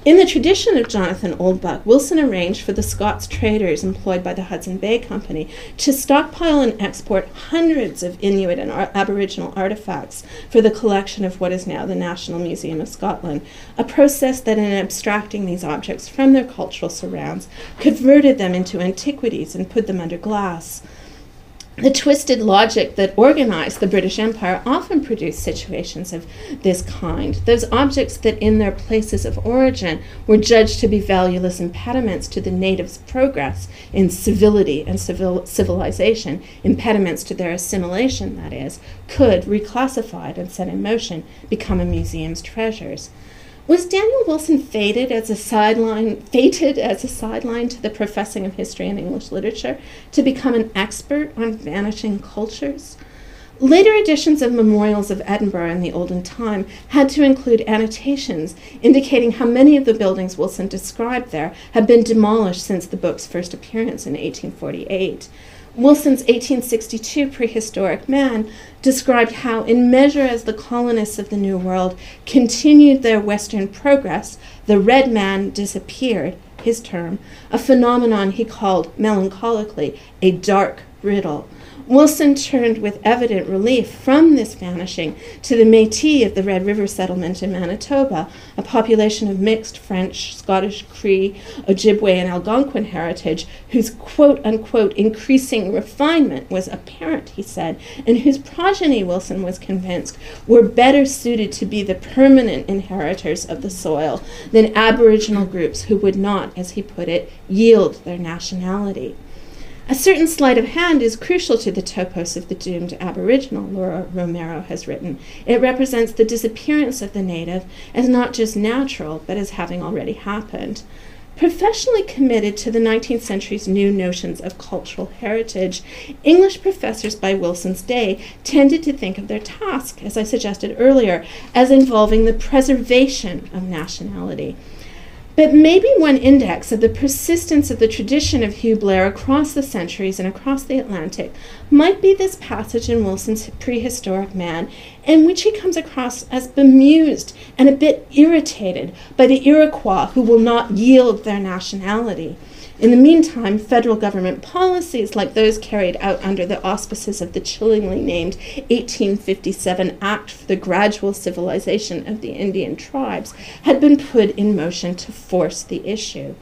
[SPEAKER 2] In the tradition of Jonathan Oldbuck, Wilson arranged for the Scots traders employed by the Hudson Bay Company to stockpile and export hundreds of Inuit and Ar- Aboriginal artifacts for the collection of what is now the National Museum of Scotland, a process that, in abstracting these objects from their cultural surrounds, converted them into antiquities and put them under glass. The twisted logic that organized the British Empire often produced situations of this kind. Those objects that, in their places of origin, were judged to be valueless impediments to the natives' progress in civility and civil- civilization, impediments to their assimilation, that is, could, reclassified and set in motion, become a museum's treasures. Was Daniel Wilson fated as a sideline, fated as a sideline to the professing of history and English literature to become an expert on vanishing cultures? Later editions of Memorials of Edinburgh in the olden time had to include annotations indicating how many of the buildings Wilson described there had been demolished since the book's first appearance in 1848. Wilson's 1862 Prehistoric Man described how, in measure as the colonists of the New World continued their western progress, the red man disappeared, his term, a phenomenon he called melancholically a dark riddle Wilson turned with evident relief from this vanishing to the Metis of the Red River settlement in Manitoba, a population of mixed French, Scottish, Cree, Ojibwe, and Algonquin heritage, whose quote unquote increasing refinement was apparent, he said, and whose progeny, Wilson was convinced, were better suited to be the permanent inheritors of the soil than Aboriginal groups who would not, as he put it, yield their nationality. A certain sleight of hand is crucial to the topos of the doomed Aboriginal, Lora Romero has written. It represents the disappearance of the native as not just natural, but as having already happened. Professionally committed to the 19th century's new notions of cultural heritage, English professors by Wilson's day tended to think of their task, as I suggested earlier, as involving the preservation of nationality. But maybe one index of the persistence of the tradition of Hugh Blair across the centuries and across the Atlantic might be this passage in Wilson's Prehistoric Man, in which he comes across as bemused and a bit irritated by the Iroquois who will not yield their nationality. In the meantime, federal government policies like those carried out under the auspices of the chillingly named 1857 Act for the Gradual Civilization of the Indian Tribes had been put in motion to force the issue.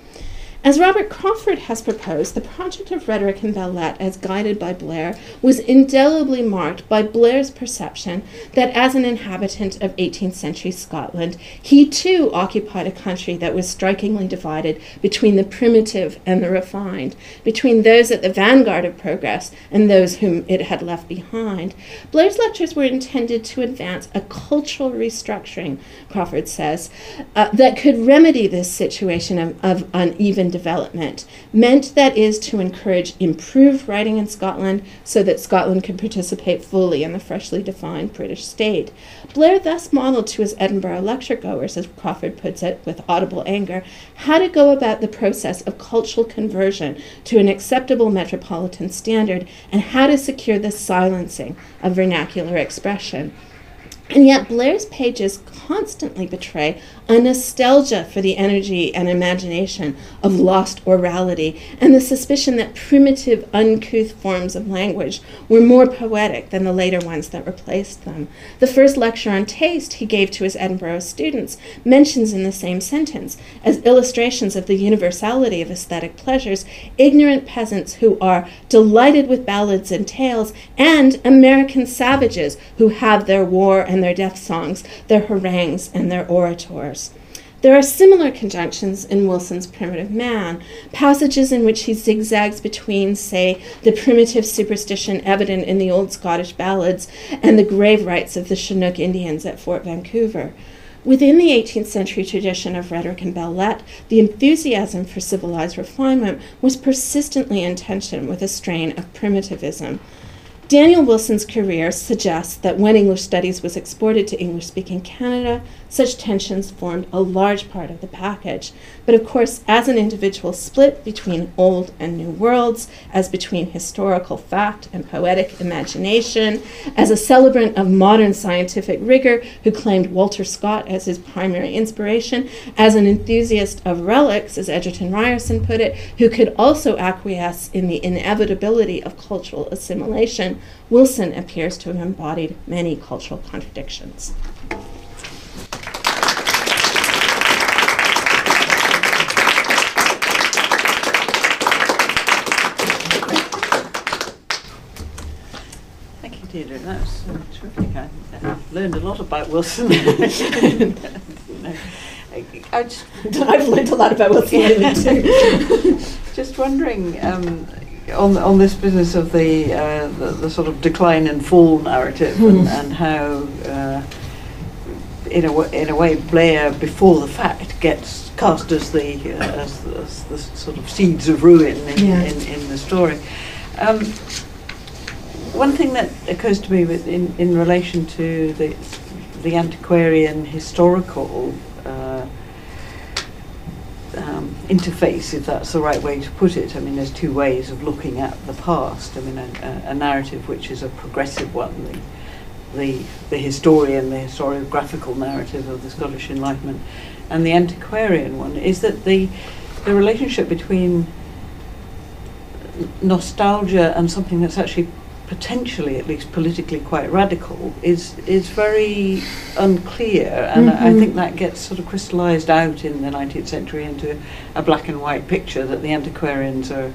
[SPEAKER 2] As Robert Crawford has proposed, the project of rhetoric in Belles as guided by Blair, was indelibly marked by Blair's perception that as an inhabitant of 18th century Scotland, he too occupied a country that was strikingly divided between the primitive and the refined, between those at the vanguard of progress and those whom it had left behind. Blair's lectures were intended to advance a cultural restructuring, Crawford says, uh, that could remedy this situation of, of uneven development, meant that is to encourage improved writing in Scotland so that Scotland could participate fully in the freshly defined British state. Blair thus modeled to his Edinburgh lecture goers, as Crawford puts it with audible anger, how to go about the process of cultural conversion to an acceptable metropolitan standard and how to secure the silencing of vernacular expression. And yet, Blair's pages constantly betray a nostalgia for the energy and imagination of lost orality, and the suspicion that primitive, uncouth forms of language were more poetic than the later ones that replaced them. The first lecture on taste he gave to his Edinburgh students mentions in the same sentence, as illustrations of the universality of aesthetic pleasures, ignorant peasants who are delighted with ballads and tales, and American savages who have their war and their death songs, their harangues and their orators. There are similar conjunctions in Wilson's Primitive Man, passages in which he zigzags between, say, the primitive superstition evident in the old Scottish ballads and the grave rites of the Chinook Indians at Fort Vancouver. Within the 18th century tradition of rhetoric and lettres, the enthusiasm for civilized refinement was persistently in tension with a strain of primitivism. Daniel Wilson's career suggests that when English studies was exported to English speaking Canada, such tensions formed a large part of the package. But of course, as an individual split between old and new worlds, as between historical fact and poetic imagination, as a celebrant of modern scientific rigor who claimed Walter Scott as his primary inspiration, as an enthusiast of relics, as Egerton Ryerson put it, who could also acquiesce in the inevitability of cultural assimilation, Wilson appears to have embodied many cultural contradictions.
[SPEAKER 1] Deidre, that was terrific. I uh, learned a lot about Wilson. I just,
[SPEAKER 2] I've learned a lot about Wilson too.
[SPEAKER 1] just wondering um, on on this business of the, uh, the, the sort of decline and fall narrative and, hmm. and how. Uh, in a, w- in a way, Blair, before the fact, gets cast as the, uh, as, the as the sort of seeds of ruin in, yeah. in, in, the story. Um, one thing that occurs to me with, in, in relation to the, the antiquarian historical uh, um, interface, if that's the right way to put it. I mean, there's two ways of looking at the past. I mean, a, a narrative which is a progressive one, the, the, the historian, the historiographical narrative of the Scottish Enlightenment, and the antiquarian one, is that the, the relationship between nostalgia and something that's actually potentially, at least politically, quite radical is is very unclear, and mm-hmm. I think that gets sort of crystallised out in the 19th century into a black and white picture that the antiquarians are,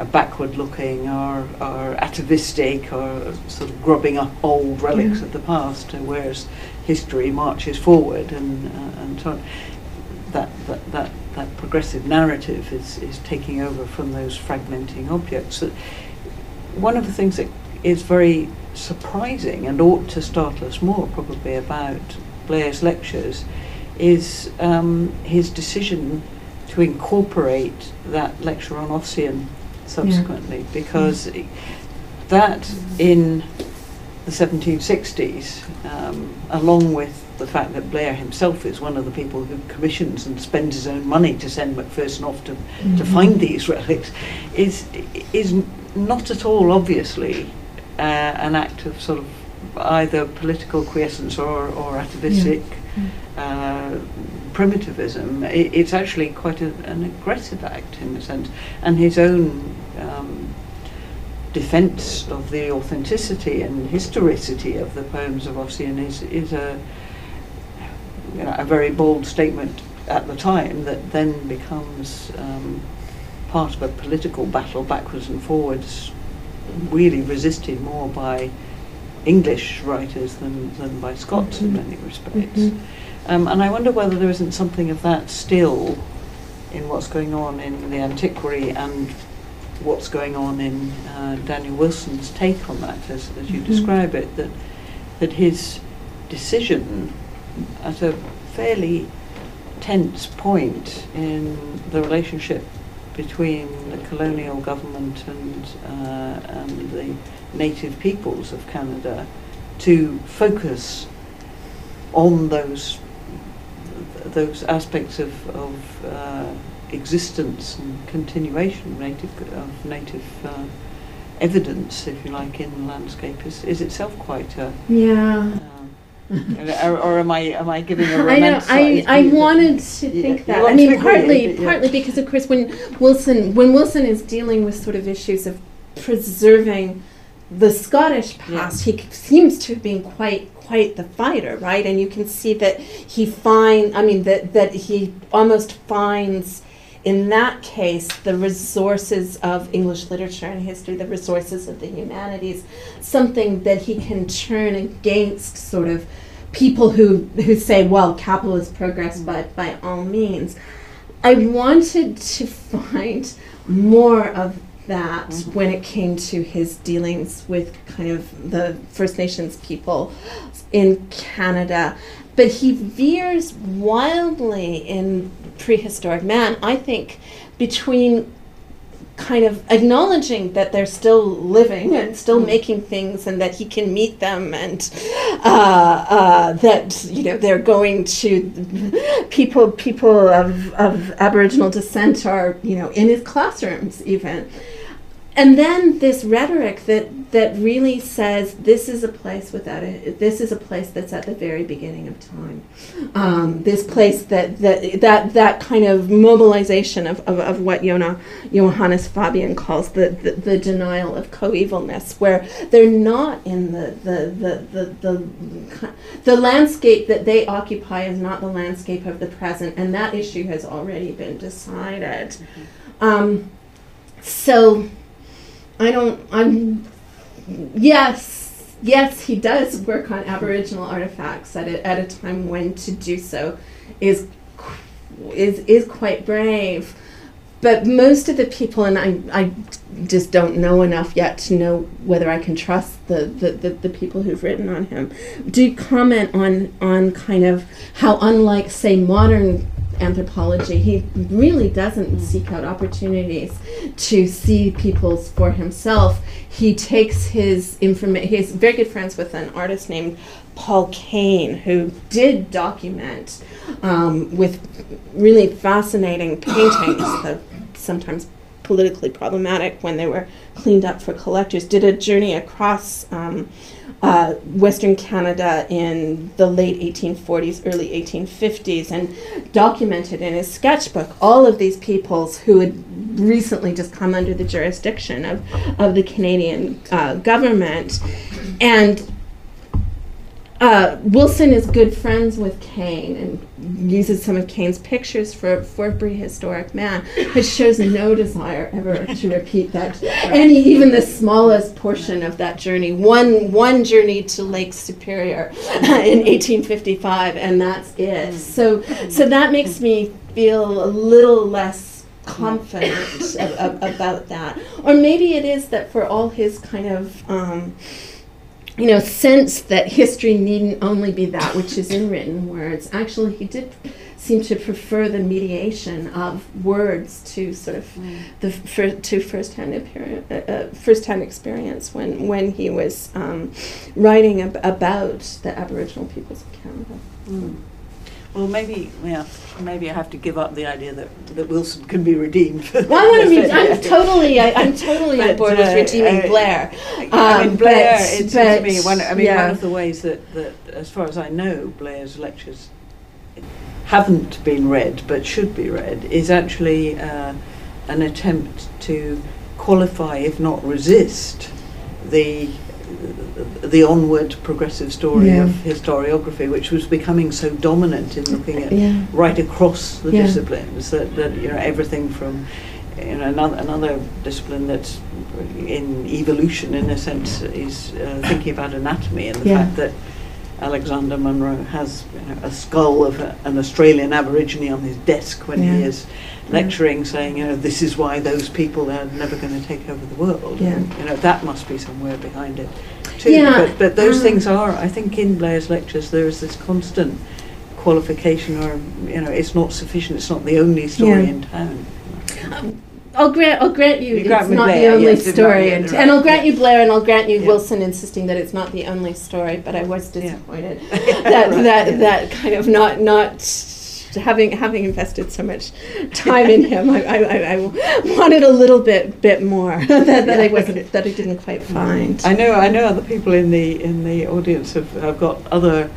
[SPEAKER 1] are backward looking or, or atavistic or sort of grubbing up old relics mm-hmm. of the past, whereas history marches forward and uh, and so on. That, that, that, that progressive narrative is, is taking over from those fragmenting objects. One of the things that is very surprising and ought to startle us more probably about Blair's lectures is um, his decision to incorporate that lecture on Ossian subsequently yeah. because mm. that in the 1760s, um, along with the fact that Blair himself is one of the people who commissions and spends his own money to send Macpherson off to, mm-hmm. to find these relics, is, is not at all obviously uh, an act of sort of either political quiescence or, or atavistic yeah. uh, primitivism. It, it's actually quite a, an aggressive act in a sense, and his own um, defence of the authenticity and historicity of the poems of Ossian is, is a, you know, a very bold statement at the time that then becomes um, part of a political battle backwards and forwards really resisted more by English writers than, than by Scots mm-hmm. in many respects. Mm-hmm. Um, and I wonder whether there isn't something of that still in what's going on in the antiquary and what's going on in uh, Daniel Wilson's take on that, as, as you mm-hmm. describe it, that that his decision at a fairly tense point in the relationship between the colonial government and, uh, and the native peoples of Canada to focus on those those aspects of, of uh, existence and continuation of native of native uh, evidence, if you like, in the landscape is, is itself quite a
[SPEAKER 2] yeah.
[SPEAKER 1] Or, or, am I am I giving a I know.
[SPEAKER 2] I, I wanted to think that. I mean, partly yeah. partly because of course when Wilson when Wilson is dealing with sort of issues of preserving the Scottish past, he seems to have been quite quite the fighter, right? And you can see that he find. I mean that that he almost finds in that case, the resources of English literature and history, the resources of the humanities, something that he can turn against sort of people who, who say, well, capitalist progress, but by all means. I wanted to find more of that mm-hmm. when it came to his dealings with kind of the First Nations people in Canada. But he veers wildly in prehistoric man, I think, between kind of acknowledging that they're still living and still mm. making things and that he can meet them and uh, uh, that you know they're going to people people of, of aboriginal descent are you know in his classrooms even and then this rhetoric that that really says this is a place without a this is a place that's at the very beginning of time um, this place that that that that kind of mobilization of, of, of what Jona, Johannes Fabian calls the, the, the denial of coevalness where they're not in the the, the, the, the the landscape that they occupy is not the landscape of the present and that issue has already been decided mm-hmm. um, so I don't. I'm. Yes, yes, he does work on Aboriginal artifacts at a, at a time when to do so is is is quite brave. But most of the people, and I, I just don't know enough yet to know whether I can trust the, the, the, the, people who've written on him, do comment on, on kind of how, unlike, say, modern anthropology. He really doesn't seek out opportunities to see people's for himself. He takes his information. He's very good friends with an artist named Paul Kane, who did document um, with really fascinating paintings, that sometimes politically problematic when they were cleaned up for collectors. Did a journey across. Um, uh, Western Canada in the late 1840s, early 1850s, and documented in his sketchbook all of these peoples who had recently just come under the jurisdiction of, of the Canadian uh, government. And uh, Wilson is good friends with Kane and uses some of Kane's pictures for for Prehistoric Man, but shows no desire ever to repeat that any even the smallest portion of that journey. One one journey to Lake Superior in 1855, and that's it. So so that makes me feel a little less confident ab- ab- about that, or maybe it is that for all his kind of um, you know, sense that history needn't only be that which is in written words. Actually, he did seem to prefer the mediation of words to sort of mm. the fir- to firsthand appearance, uh, uh, firsthand experience when when he was um, writing ab- about the Aboriginal peoples of Canada. Mm.
[SPEAKER 1] Well, maybe yeah, maybe I have to give up the idea that, that Wilson can be redeemed.
[SPEAKER 2] well, I want to read. I'm totally, I, am totally on board uh, with redeeming uh, Blair.
[SPEAKER 1] Um, I mean, Blair. But, it seems to me one. I mean, yeah. one of the ways that, that, as far as I know, Blair's lectures haven't been read but should be read is actually uh, an attempt to qualify, if not resist, the the onward progressive story yeah. of historiography, which was becoming so dominant in looking at yeah. right across the yeah. disciplines that, that you know everything from you know another another discipline that's in evolution in a sense is uh, thinking about anatomy and the fact that Alexander Monro has you know, a skull of a, an Australian Aborigine on his desk when he is lecturing, saying, you know, this is why those people are never going to take over the world.
[SPEAKER 2] Yeah.
[SPEAKER 1] And, you know, that must be somewhere behind it too. Yeah. But, but those um, things are, I think, in Blair's lectures, there is this constant qualification, or you know, it's not sufficient. It's not the only story yeah. in town.
[SPEAKER 2] Um, I'll grant, I'll grant you, you it's not Blair, the only yes, story, and, and, I'll grant yeah. you Blair, and I'll grant you yeah. Wilson insisting that it's not the only story. But I was disappointed yeah. that right, that that kind of not not having having invested so much time in him, I, I, I, wanted a little bit bit more that, that yeah. I wasn't that I didn't quite mm. find.
[SPEAKER 1] I know I know other people in the in the audience have, have got other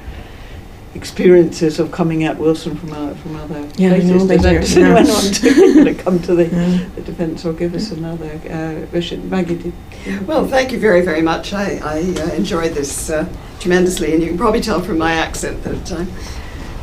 [SPEAKER 1] experiences of coming at Wilson from uh, from other
[SPEAKER 2] yeah,
[SPEAKER 1] places.
[SPEAKER 2] Does
[SPEAKER 1] does anyone want to come to the, yeah. the defence or give us another uh, vision? Maggie, did
[SPEAKER 3] well, thank you very very much. I, I uh, enjoyed this uh, tremendously, and you can probably tell from my accent that I'm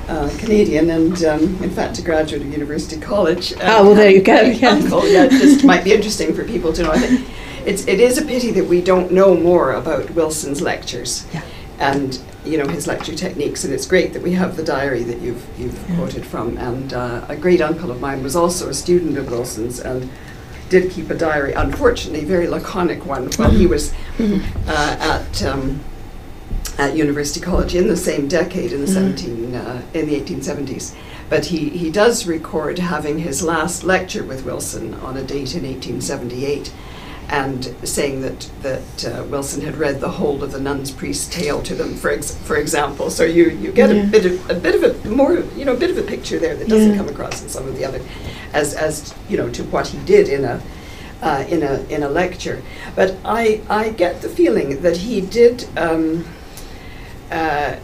[SPEAKER 3] uh, Canadian and, um, in fact, a graduate of University College.
[SPEAKER 2] Uh, oh, well, there you go.
[SPEAKER 3] Yeah. Uncle, yeah, just might be interesting for people to know. I think it's, it is a pity that we don't know more about Wilson's lectures.
[SPEAKER 2] Yeah.
[SPEAKER 3] And you know his lecture techniques, and it's great that we have the diary that you've you've yeah. quoted from. And uh, a great uncle of mine was also a student of Wilson's, and did keep a diary. Unfortunately, very laconic one while he was mm-hmm. uh, at um, at University College in the same decade in the mm. 17 uh, in the 1870s. But he, he does record having his last lecture with Wilson on a date in 1878 and saying that that uh, Wilson had read the whole of the nun's priest's tale to them, for ex- for example. So you, you get yeah. a bit of a bit of a more you know a bit of a picture there that doesn't yeah. come across in some of the other, as as you know to what he did in a uh, in a in a lecture. But I I get the feeling that he did. Um, uh,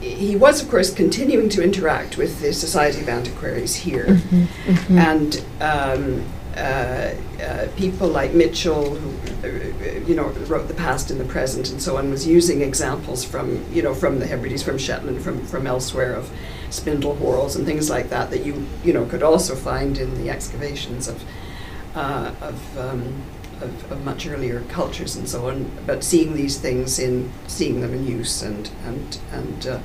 [SPEAKER 3] he was, of course, continuing to interact with the Society of Antiquaries here, mm-hmm, mm-hmm. and um, uh, uh, people like Mitchell, who uh, you know wrote the past and the present and so on, was using examples from you know from the Hebrides, from Shetland, from from elsewhere of spindle whorls and things like that that you you know could also find in the excavations of uh, of um, of, of, much earlier cultures and so on, but seeing these things in seeing them in use and and and uh,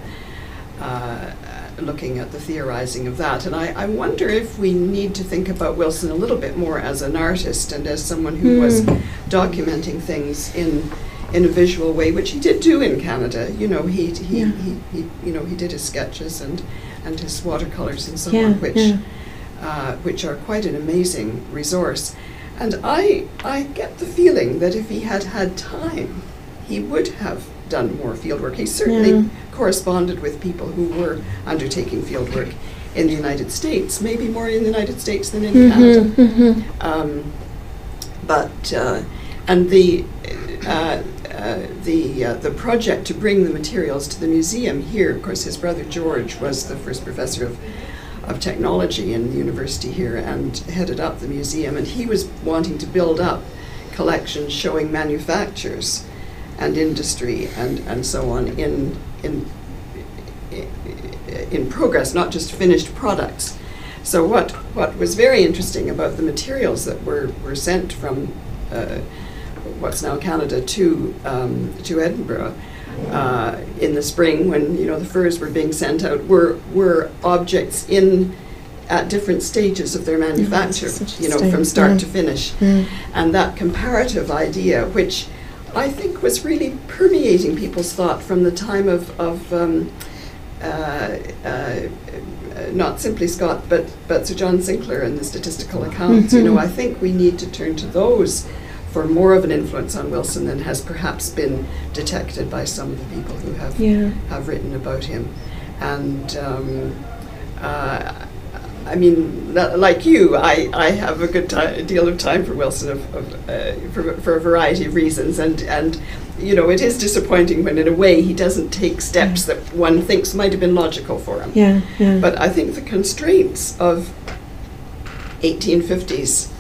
[SPEAKER 3] uh, looking at the theorizing of that. And I, I wonder if we need to think about Wilson a little bit more as an artist and as someone who mm. was hmm. documenting things in in a visual way, which he did do in Canada. You know, he he, yeah. he, he, you know he did his sketches and and his watercolors and so
[SPEAKER 2] Yeah,
[SPEAKER 3] on, which
[SPEAKER 2] yeah.
[SPEAKER 3] uh, which are quite an amazing resource. And I I get the feeling that if he had had time, he would have done more fieldwork. He certainly
[SPEAKER 2] Yeah.
[SPEAKER 3] corresponded with people who were undertaking fieldwork in the United States, maybe more in the United States than in Canada.
[SPEAKER 2] Mhm, mhm.
[SPEAKER 3] Um, but uh, and the uh, uh, the uh, the project to bring the materials to the museum here. Of course, his brother George was the first professor of of technology in the university here and headed up the museum. And he was wanting to build up collections showing manufactures and industry and, and so on in in in progress, not just finished products. So what what was very interesting about the materials that were, were sent from uh, what's now Canada to um, to Edinburgh uh, in the spring when you know the furs were being sent out were were objects in at different stages of their manufacture, you know, from start
[SPEAKER 2] Yeah.
[SPEAKER 3] to finish,
[SPEAKER 2] Mm.
[SPEAKER 3] and that comparative idea, which I think was really permeating people's thought from the time of of um, uh, uh, not simply Scott, but but Sir John Sinclair and the statistical accounts. You know, I think we need to turn to those for more of an influence on Wilson than has perhaps been detected by some of the people who have
[SPEAKER 2] Yeah.
[SPEAKER 3] have written about him. And um, uh, I mean, li- like you, I, I have a good ti- deal of time for Wilson of, of, uh, for, for a variety of reasons. And, and, you know, it is disappointing when, in a way, he doesn't take steps that one thinks might have been logical for him.
[SPEAKER 2] Yeah, yeah.
[SPEAKER 3] But I think the constraints of 1850s uh,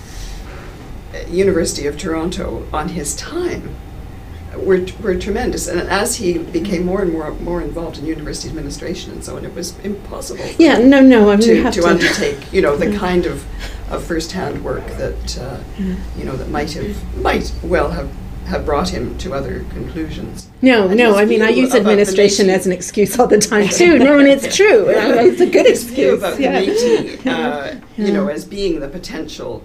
[SPEAKER 3] University of Toronto on his time were, were tremendous. And as he became more and more more involved in university administration and so on, it was impossible for
[SPEAKER 2] yeah, no, no. I mean,
[SPEAKER 3] to,
[SPEAKER 2] have
[SPEAKER 3] to
[SPEAKER 2] to
[SPEAKER 3] undertake, you know, the
[SPEAKER 2] Yeah.
[SPEAKER 3] kind of, of first-hand work that, uh,
[SPEAKER 2] Yeah.
[SPEAKER 3] you know, that might have, might well have, have brought him to other conclusions.
[SPEAKER 2] No,
[SPEAKER 3] And
[SPEAKER 2] no. I mean, I use administration as an excuse all the time too. No, and it's true. It's a good
[SPEAKER 3] His view
[SPEAKER 2] excuse.
[SPEAKER 3] about
[SPEAKER 2] yeah.
[SPEAKER 3] uh, you know, as being the potential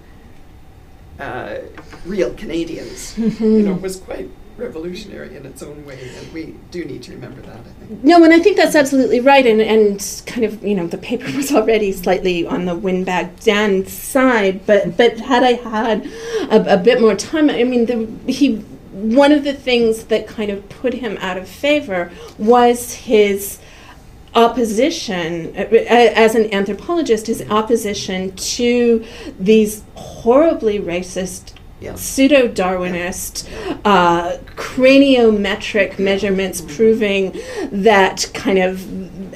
[SPEAKER 3] uh, real Canadians, you know, was quite revolutionary in its own way, and we do need to remember that. I think.
[SPEAKER 2] No, and I think that's absolutely right. And, and kind of, you know, the paper was already slightly on the windbag Dan side, but but had I had a, a bit more time, I mean, the, he one of the things that kind of put him out of favor was his opposition as an anthropologist his opposition to these horribly racist
[SPEAKER 3] Yeah.
[SPEAKER 2] pseudo Darwinist, uh, craniometric measurements proving that kind of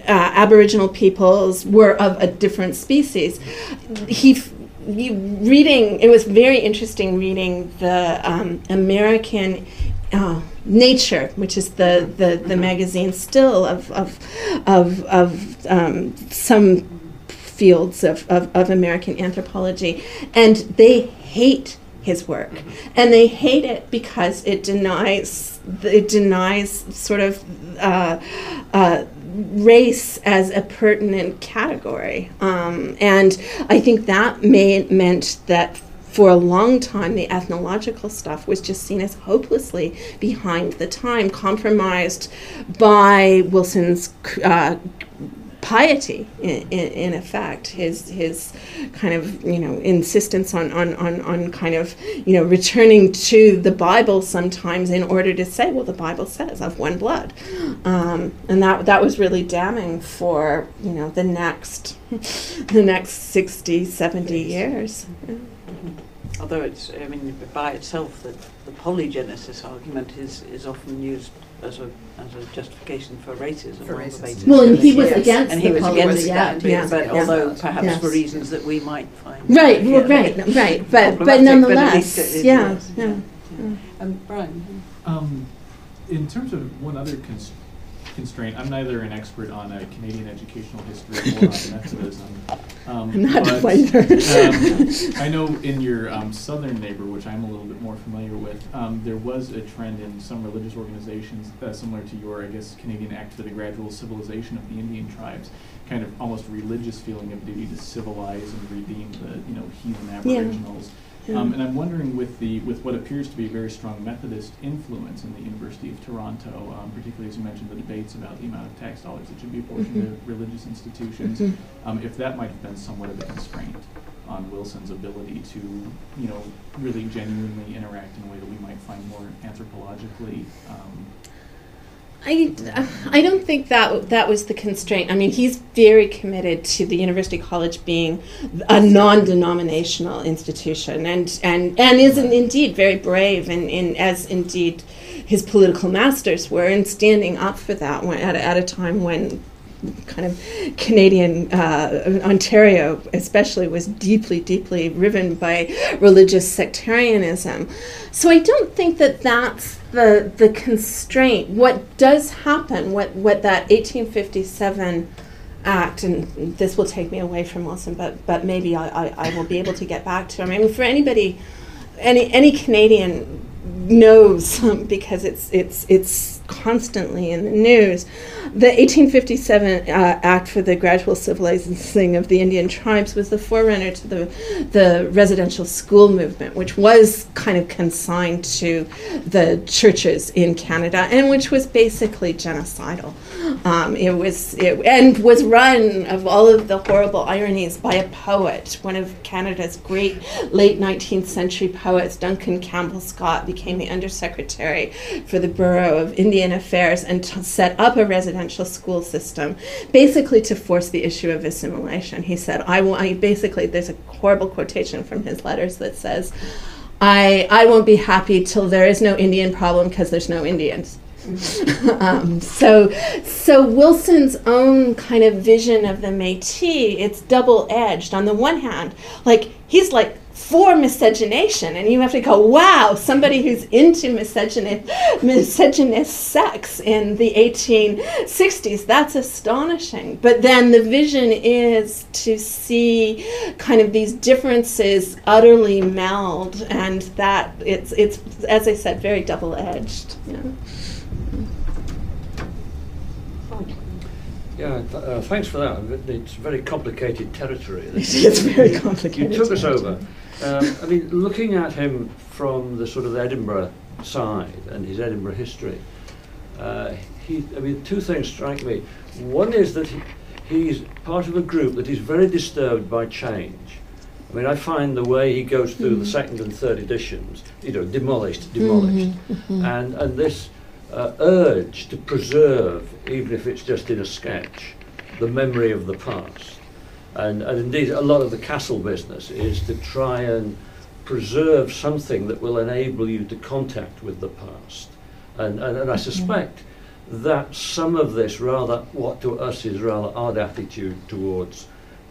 [SPEAKER 2] uh, Aboriginal peoples were of a different species. He. f- You reading it was very interesting reading the um, American uh, Nature, which is the, the, the magazine still of of of, of um, some fields of, of, of American anthropology, and they hate his work, and they hate it because it denies it denies sort of uh, uh, race as a pertinent category, um, and I think that may, meant that. For a long time, the ethnological stuff was just seen as hopelessly behind the time, compromised by Wilson's uh, piety in, in, in effect. His his kind of you know insistence on, on, on, on kind of you know returning to the Bible sometimes in order to say well the Bible says of one blood. Um, and that that was really damning for you know the next the next 60 70 years
[SPEAKER 1] Although it's, I mean, by itself, the, the polygenesis argument is, is often used as a, as a justification for racism.
[SPEAKER 3] For
[SPEAKER 1] on the
[SPEAKER 3] racism.
[SPEAKER 1] basis
[SPEAKER 2] well and he was
[SPEAKER 3] Yes.
[SPEAKER 2] against
[SPEAKER 1] And he was
[SPEAKER 2] poly-
[SPEAKER 1] against
[SPEAKER 2] yeah,
[SPEAKER 1] that, but,
[SPEAKER 2] yeah,
[SPEAKER 1] but
[SPEAKER 2] yeah.
[SPEAKER 1] although perhaps
[SPEAKER 2] Yes.
[SPEAKER 1] for reasons that we might find.
[SPEAKER 2] right
[SPEAKER 1] yeah,
[SPEAKER 2] well, right right but but
[SPEAKER 1] problematic, at
[SPEAKER 2] nonetheless
[SPEAKER 1] least it is,
[SPEAKER 2] yeah,
[SPEAKER 1] yes,
[SPEAKER 2] yeah.
[SPEAKER 1] And Brian?
[SPEAKER 4] Um, in terms of one other cons- constraint, I'm neither an expert on uh, Canadian educational history or on Methodism. Um,
[SPEAKER 2] I'm not
[SPEAKER 4] but, um, I know in your um, southern neighbor, which I'm a little bit more familiar with, um, there was a trend in some religious organizations uh, similar to your, I guess, Canadian Act for the Gradual Civilization of the Indian Tribes, kind of almost religious feeling of duty to civilize and redeem the, you know, heathen Aboriginals.
[SPEAKER 2] Yeah.
[SPEAKER 4] Um, and I'm wondering with the with what appears to be a very strong Methodist influence in the University of Toronto, um, particularly as you mentioned the debates about the amount of tax dollars that should be apportioned
[SPEAKER 2] Mhm.
[SPEAKER 4] to religious institutions,
[SPEAKER 2] Mhm.
[SPEAKER 4] um, if that might have been somewhat of a constraint on Wilson's ability to, you know, really genuinely interact in a way that we might find more anthropologically.
[SPEAKER 2] I, I don't think that that was the constraint. I mean, he's very committed to the University College being a non-denominational institution, and and and is in, indeed very brave, and in as indeed his political masters were in standing up for that when, at, a- at a time when kind of Canadian uh, Ontario, especially, was deeply, deeply riven by religious sectarianism. So I don't think that that's the the constraint. What does happen? What what that 1857 act, and this will take me away from Wilson, but but maybe I, I, I will be able to get back to. I mean, for anybody, any any Canadian knows because it's it's it's constantly in the news. The 1857 uh, Act for the Gradual Civilizing of the Indian Tribes was the forerunner to the the residential school movement, which was kind of consigned to the churches in Canada, and which was basically genocidal. Um, it was it, and was run of all of the horrible ironies by a poet, one of Canada's great late 19th century poets, Duncan Campbell Scott, became the undersecretary for the Bureau of Indian Affairs and t- set up a residential school system, basically to force the issue of assimilation. He said, "I will." I, basically, there's a horrible quotation from his letters that says. I, I won't be happy till there is no Indian problem because there's no Indians. um, so, so Wilson's own kind of vision of the Métis, it's double edged. On the one hand, like he's like for miscegenation, and you have to go, wow, somebody who's into miscegenist, miscegenist sex in the 1860s, that's astonishing. But then the vision is to see kind of these differences utterly meld, and that it's, it's as I said, very double edged. Yeah,
[SPEAKER 5] th- uh, thanks for that. It's very complicated territory.
[SPEAKER 2] It's very complicated.
[SPEAKER 5] You took us over. Um, I mean, looking at him from the sort of Edinburgh side and his Edinburgh history, uh, he, I mean, two things strike me. One is that he, he's part of a group that is very disturbed by change. I mean, I find the way he goes through the
[SPEAKER 2] Mhm.
[SPEAKER 5] second and third editions, you know, demolished, demolished,
[SPEAKER 2] Mhm, mhm.
[SPEAKER 5] and and this uh, urge to preserve, even if it's just in a sketch, the memory of the past. And, and indeed, a lot of the castle business is to try and preserve something that will enable you to contact with the past. And, and, and I suspect that some of this, rather, what to us is rather odd attitude towards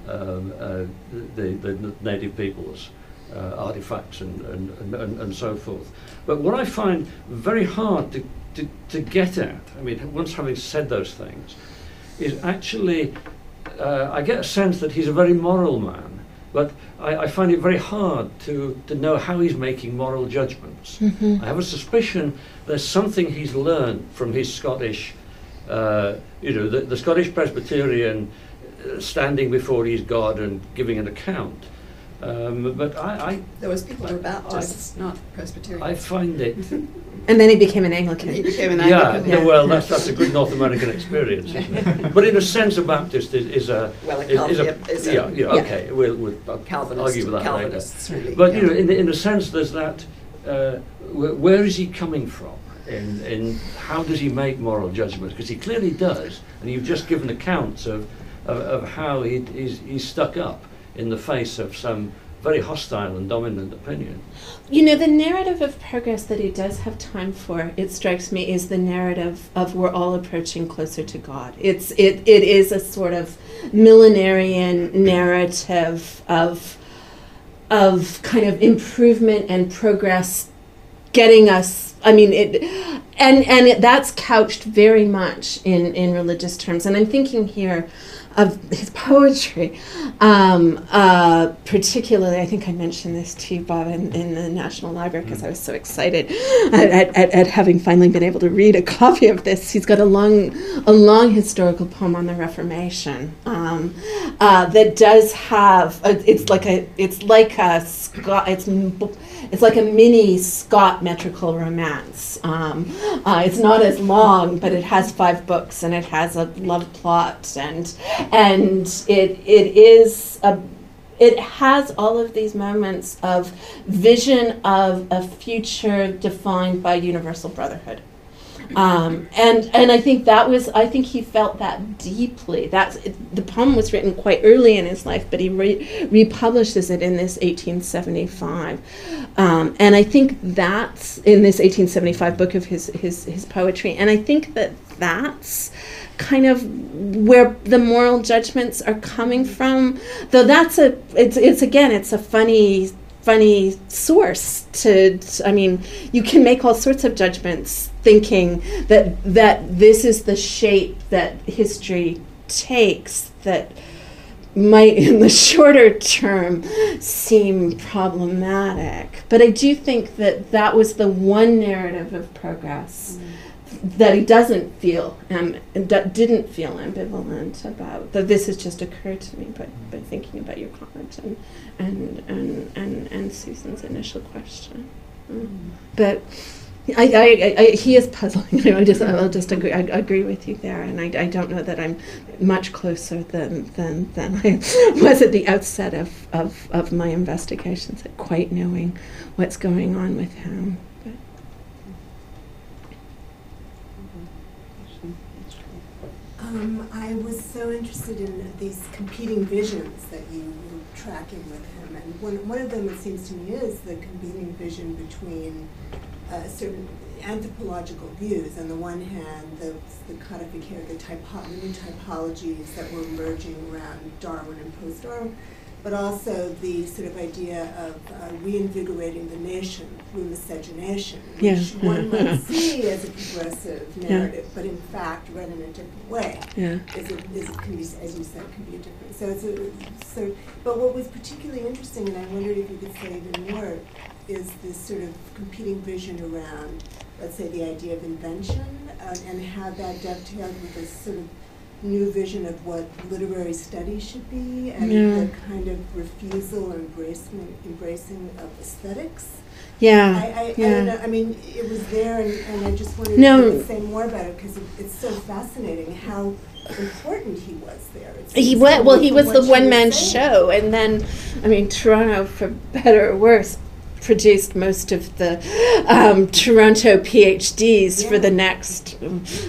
[SPEAKER 5] um, uh, the, the native peoples. Uh, artifacts and, and, and, and, and so forth. But what I find very hard to, to, to get at, I mean, once having said those things, is actually, uh, I get a sense that he's a very moral man, but I, I find it very hard to, to know how he's making moral judgments.
[SPEAKER 2] Mhm.
[SPEAKER 5] I have a suspicion there's something he's learned from his Scottish, uh, you know, the, the Scottish Presbyterian uh, standing before his God and giving an account. Um, but I,
[SPEAKER 3] Those people are Baptists, not Presbyterians.
[SPEAKER 5] I, I find it
[SPEAKER 2] And then he became an
[SPEAKER 3] he
[SPEAKER 2] Anglican.
[SPEAKER 3] became an
[SPEAKER 5] yeah,
[SPEAKER 3] Anglican.
[SPEAKER 5] no, well, that's, that's a good North American experience, isn't it? But in a sense, a Baptist is, is a
[SPEAKER 3] Well, a
[SPEAKER 5] is, is a,
[SPEAKER 3] is a-
[SPEAKER 5] yeah, yeah,
[SPEAKER 2] yeah.
[SPEAKER 5] okay, we'll, we'll I'll
[SPEAKER 3] Calvinist,
[SPEAKER 5] argue with that
[SPEAKER 3] Calvinists, really.
[SPEAKER 5] later. But you know, in, in a sense, there's that. Uh, where, where is he coming from? In, in how does he make moral judgments? Because he clearly does, and you've just given accounts of, of, of how he, he's, he's stuck up in the face of some very hostile and dominant opinion.
[SPEAKER 2] You know, the narrative of progress that he does have time for, it strikes me, is the narrative of we're all approaching closer to God. It's it it is a sort of millenarian narrative of of kind of improvement and progress getting us i mean it and and it, that's couched very much in in religious terms and i'm thinking here of his poetry. Um, uh, particularly, I think I mentioned this to you, Bob, in, in the National Library because I was so excited at, at, at, having finally been able to read a copy of this. He's got a long, a long historical poem on the Reformation um, uh, that does have. A, it's like a. It's like a. It's it's like a mini Scott metrical romance. Um, uh, it's not as long, but it has five books and it has a love plot and and it it is a it has all of these moments of vision of a future defined by universal brotherhood. Um, and and I think that was I think he felt that deeply. That's it, the poem was written quite early in his life, but he re- republishes it in this 1875, um, and I think that's in this 1875 book of his his his poetry. And I think that that's kind of where the moral judgments are coming from. Though that's a it's it's again it's a funny funny source to, i mean you can make all sorts of judgments thinking that that this is the shape that history takes that might in the shorter term seem problematic but i do think that that was the one narrative of progress mm that he doesn't feel um, didn't feel ambivalent about that this has just occurred to me by, by thinking about your comment and and and and, and Susan's initial question mm. but I, I, I, he is puzzling. I just, I'll just agree. I agree with you there, and I, I don't know that I'm much closer than than, than I was at the outset of, of, of my investigations at quite knowing what's going on with him.
[SPEAKER 6] Um, I was so interested in these competing visions that you were tracking with him, and one, one of them, it seems to me, is the competing vision between uh, certain anthropological views. On the one hand, the, the codification, the, typo- the new typologies that were emerging around Darwin and post-Darwin, but also the sort of idea of uh, reinvigorating the nation through miscegenation, which
[SPEAKER 2] yeah.
[SPEAKER 6] one might see as a progressive narrative, yeah. but in fact read in a different way.
[SPEAKER 2] Yeah.
[SPEAKER 6] Is it, is it can be, as you said, can be a different. So it's a, so. But what was particularly interesting, and I wondered if you could say even more, is this sort of competing vision around, let's say, the idea of invention uh, and how that dovetailed with this sort of new vision of what literary study should be and
[SPEAKER 2] yeah.
[SPEAKER 6] the kind of refusal or embracing, embracing of aesthetics.
[SPEAKER 2] Yeah.
[SPEAKER 6] I, I,
[SPEAKER 2] yeah.
[SPEAKER 6] I. I mean, it was there, and, and I just wanted
[SPEAKER 2] no.
[SPEAKER 6] to say more about it because it, it's so fascinating how important he was there.
[SPEAKER 2] He went, well, he was the one man show, and then, I mean, Toronto, for better or worse, produced most of the um, Toronto PhDs yeah. for the next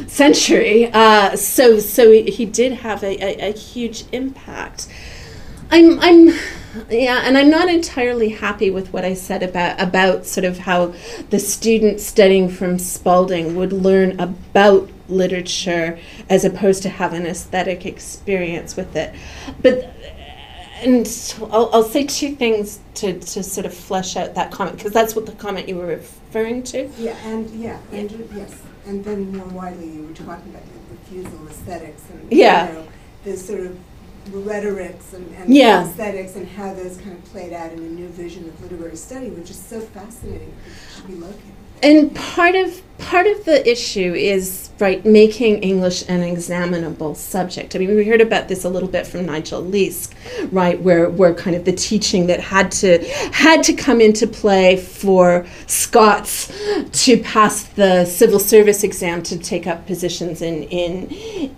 [SPEAKER 2] century. Uh, so, so he, did have a, a, a, huge impact. I'm, I'm, yeah, and I'm not entirely happy with what I said about about sort of how the student studying from Spalding would learn about literature as opposed to have an aesthetic experience with it. But and I'll, I'll say two things to, to sort of flesh out that comment because that's what the comment you were referring to.
[SPEAKER 6] Yeah, and yeah, and yes, and then more widely you were talking about the refusal aesthetics and
[SPEAKER 2] yeah,
[SPEAKER 6] you know, the sort of rhetorics and, and
[SPEAKER 2] yeah.
[SPEAKER 6] aesthetics and how those kind of played out in a new vision of literary study, which is so fascinating. It should be located
[SPEAKER 2] and part of part of the issue is right making English an examinable subject. I mean, we heard about this a little bit from Nigel Leask, right, where where kind of the teaching that had to had to come into play for Scots to pass the civil service exam to take up positions in in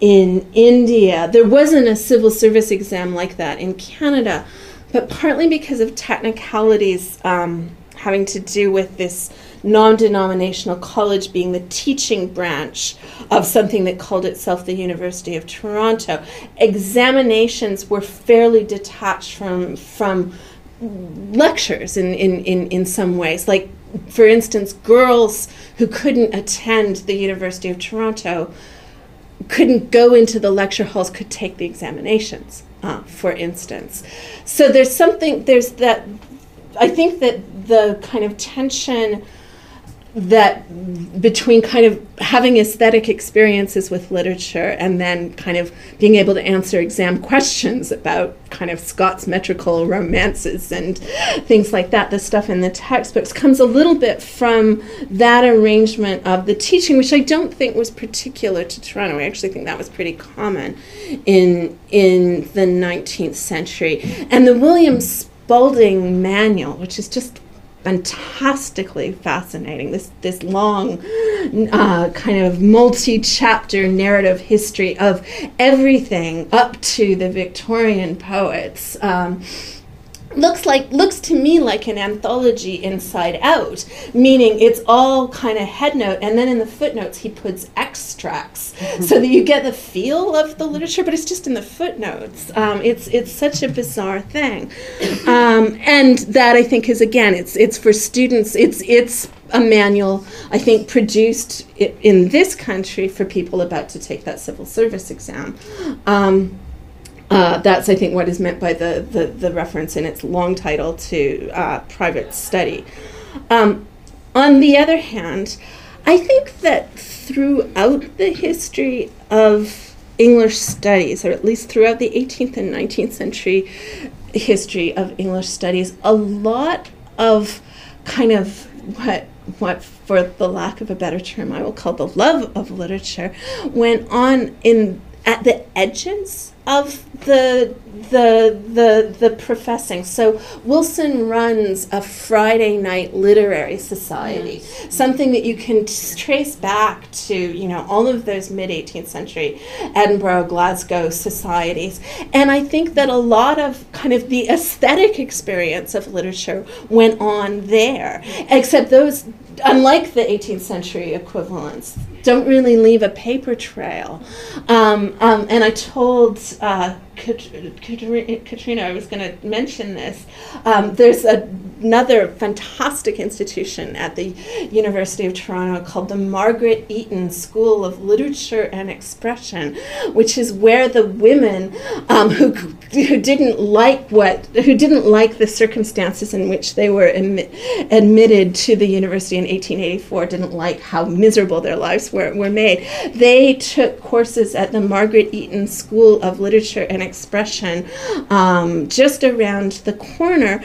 [SPEAKER 2] in India. There wasn't a civil service exam like that in Canada, but partly because of technicalities um, having to do with this non denominational college being the teaching branch of something that called itself the University of Toronto. Examinations were fairly detached from, from lectures in, in, in, in some ways. Like, for instance, girls who couldn't attend the University of Toronto couldn't go into the lecture halls could take the examinations uh, for instance so there's something there's that i think that the kind of tension that between kind of having aesthetic experiences with literature and then kind of being able to answer exam questions about kind of Scott's metrical romances and things like that, the stuff in the textbooks comes a little bit from that arrangement of the teaching, which I don't think was particular to Toronto. I actually think that was pretty common in in the 19th century. And the William Spalding manual, which is just fantastically fascinating. This this long, uh, kind of multi-chapter narrative history of everything up to the Victorian poets. Um, looks like looks to me like an anthology inside out meaning it's all kind of head note and then in the footnotes he puts extracts mm-hmm. so that you get the feel of the literature but it's just in the footnotes. Um, it's it's such a bizarre thing. Um, and that i think is again it's it's for students it's it's a manual i think produced in this country for people about to take that civil service exam. Um, uh, that's, I think, what is meant by the, the, the reference in its long title to uh, private study. Um, on the other hand, I think that throughout the history of English studies, or at least throughout the 18th and 19th century history of English studies, a lot of kind of what what for the lack of a better term I will call the love of literature went on in at the edges of the the the the professing. So Wilson runs a Friday night literary society, yes. something that you can trace back to you know all of those mid 18th century Edinburgh, Glasgow societies, and I think that a lot of kind of the aesthetic experience of literature went on there, except those unlike the 18th century equivalents, don't really leave a paper trail. Um, um, and I told uh, Katrina, I was going to mention this. Um, there's a, another fantastic institution at the University of Toronto called the Margaret Eaton School of Literature and Expression, which is where the women um, who, who didn't like what who didn't like the circumstances in which they were admitted to the university in 1884, didn't like how miserable their lives were, were made. They took courses at the Margaret Eaton School of Literature and expression um, just around the corner,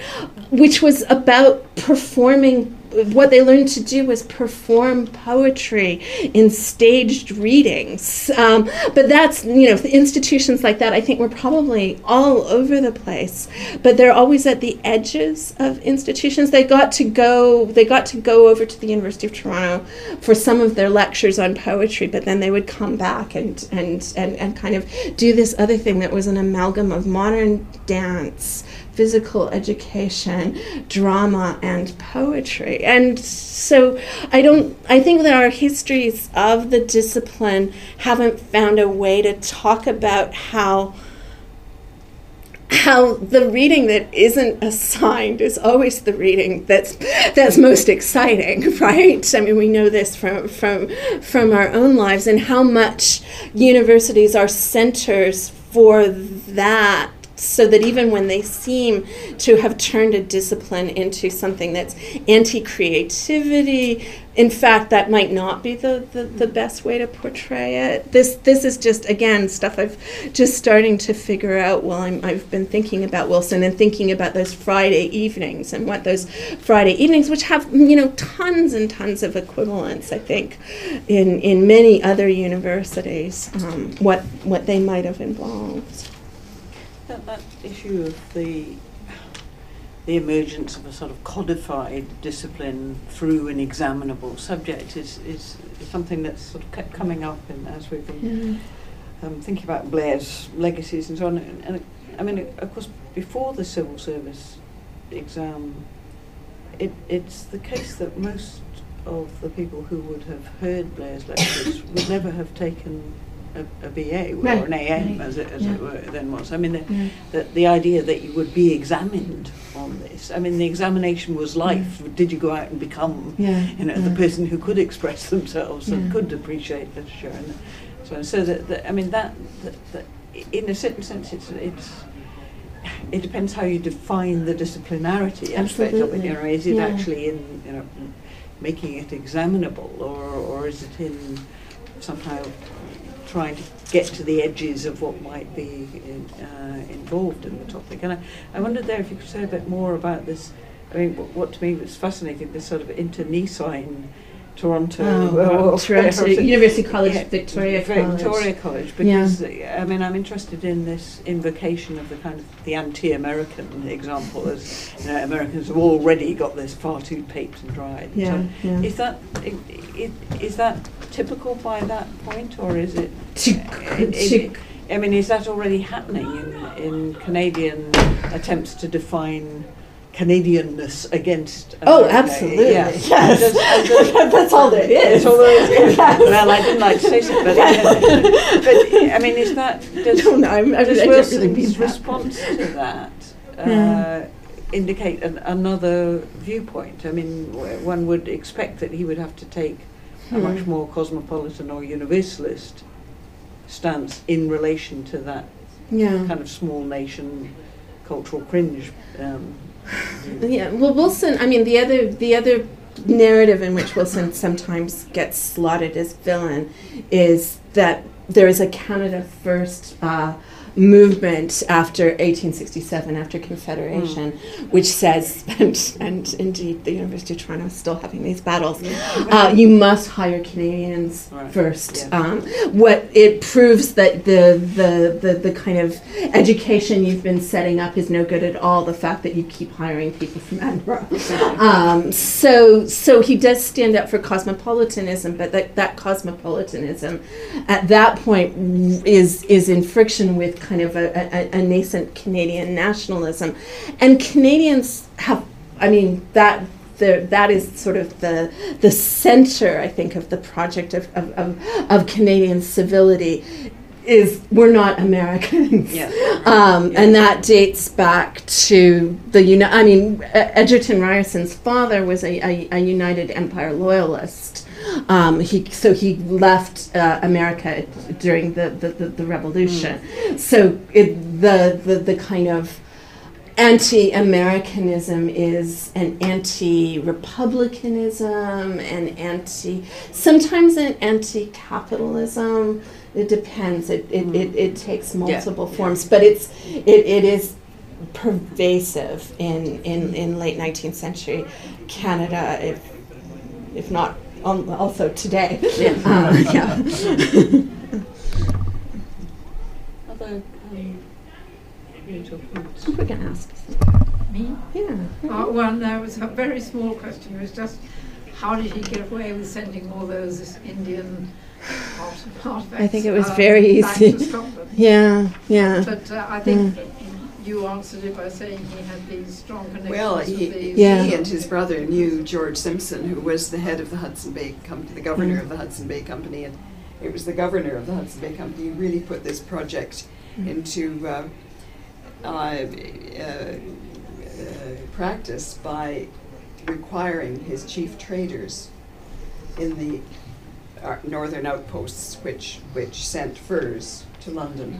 [SPEAKER 2] which was about performing what they learned to do was perform poetry in staged readings. Um, but that's, you know, institutions like that, I think we're probably all over the place. But they're always at the edges of institutions. They got to go, they got to go over to the University of Toronto for some of their lectures on poetry, but then they would come back and, and, and, and kind of do this other thing that was an amalgam of modern dance physical education, drama, and poetry. And so I don't, I think that our histories of the discipline haven't found a way to talk about how how the reading that isn't assigned is always the reading that's that's most exciting, right? I mean, we know this from from from our own lives, and how much universities are centers for that so that even when they seem to have turned a discipline into something that's anti creativity, in fact, that might not be the, the, the, best way to portray it. This this is just again stuff I've just starting to figure out while I'm, I've been thinking about Wilson and thinking about those Friday evenings and what those Friday evenings, which have you know tons and tons of equivalents, I think, in in many other universities, um, what what they might have involved
[SPEAKER 1] that, that issue of the the emergence of a sort of codified discipline through an examinable subject is, is, something that's sort of kept coming up in, as we've been mm. um, thinking about Blair's legacies and so on. And, and I mean, of course, before the civil service exam, it, it's the case that most of the people who would have heard Blair's lectures would never have taken a, a BA or right. an AM, right. as, it, as yeah. it were, then was. I mean, the, yeah. the, the, idea that you would be examined on this. I mean, the examination was life. Yeah. Did you go out and become, you know, the person who could express themselves and could appreciate literature and so on. So that, that I mean, that, that, that, in a certain sense, it's it's it depends how you define the disciplinarity aspect of it.
[SPEAKER 2] Absolutely.
[SPEAKER 1] You know, is it actually in you know making it examinable, or or is it in somehow trying to get to the edges of what might be in, uh, involved in the topic? And I, I wondered there if you could say a bit more about this. I mean, what, what to me was fascinating, this sort of internecine Toronto,
[SPEAKER 2] Oh,
[SPEAKER 1] uh,
[SPEAKER 2] or- Toronto, University College,
[SPEAKER 1] Yeah,
[SPEAKER 2] Victoria
[SPEAKER 1] Victoria College, because I mean, I'm interested in this invocation of the kind of the anti-American example, as you know, Americans have already got this far too paped and dried.
[SPEAKER 2] Yeah,
[SPEAKER 1] So
[SPEAKER 2] yeah.
[SPEAKER 1] is that i- i- is that typical by that point, or is it- it- I mean, is that already happening in, in Canadian attempts to define Canadianness against?
[SPEAKER 2] Oh, absolutely.
[SPEAKER 1] Yeah.
[SPEAKER 2] Yes.
[SPEAKER 1] Does- does-
[SPEAKER 2] That's all there is.
[SPEAKER 1] All there is.
[SPEAKER 2] Yes.
[SPEAKER 1] Well, I didn't like to say so, but, but I mean, is that does,
[SPEAKER 2] No, no, I
[SPEAKER 1] does
[SPEAKER 2] don't really mean
[SPEAKER 1] Wilson's response to that uh, indicate an, another viewpoint? I mean, one would expect that he would have to take a
[SPEAKER 2] Hmm.
[SPEAKER 1] much more cosmopolitan or universalist stance in relation to that
[SPEAKER 2] Yeah.
[SPEAKER 1] kind of small nation cultural cringe. Um,
[SPEAKER 2] Yeah, well, Wilson. I mean, the other the other narrative in which Wilson sometimes gets slotted as villain is that there is a Canada First uh, movement after 1867, after Confederation, which says, and, and indeed the University of Toronto is still having these battles. Uh, you must hire Canadians
[SPEAKER 1] Right,
[SPEAKER 2] first.
[SPEAKER 1] yeah.
[SPEAKER 2] Um, what it proves that the, the, the, the kind of education you've been setting up is no good at all. The fact that you keep hiring people from Edinburgh. Um, so, so he does stand up for cosmopolitanism, but that, that cosmopolitanism at that point is, is in friction with kind of a, a, a nascent Canadian nationalism. And Canadians have, I mean, that the, that is sort of the the center, I think, of the project of, of, of, of Canadian civility. Is we're not Americans,
[SPEAKER 1] Yeah.
[SPEAKER 2] um, and that dates back to the uni- I mean, Egerton Ryerson's father was a, a, a United Empire loyalist. Um, he so he left uh, America during the the, the, the Revolution. So it, the, the the kind of anti-Americanism is an anti-republicanism, an anti, sometimes an anti-capitalism. It depends. It it, it, it takes multiple
[SPEAKER 1] yeah.
[SPEAKER 2] forms, but it's it, it is pervasive in, in, in late 19th century Canada, if if not um, also today.
[SPEAKER 1] Yeah.
[SPEAKER 2] Uh, yeah.
[SPEAKER 1] Other um.
[SPEAKER 2] We're going to ask.
[SPEAKER 7] Me?
[SPEAKER 2] Yeah.
[SPEAKER 7] Uh, well, no, it was a very small question. It was just how did he get away with sending all those Indian artifacts?
[SPEAKER 2] I think it was
[SPEAKER 7] uh,
[SPEAKER 2] very easy. Yeah, yeah.
[SPEAKER 7] But uh, I think you answered it by saying he had these strong connections
[SPEAKER 3] Well,
[SPEAKER 7] with
[SPEAKER 3] he,
[SPEAKER 7] these.
[SPEAKER 2] Yeah.
[SPEAKER 3] he and his brother knew George Simpson, who was the head of the Hudson Bay Company, the governor
[SPEAKER 2] Mm.
[SPEAKER 3] of the Hudson Bay Company, and it was the governor of the Hudson Bay Company who really put this project
[SPEAKER 2] Mm.
[SPEAKER 3] into uh, uh, uh, uh, practice by requiring his chief traders in the uh, northern outposts, which which sent furs to London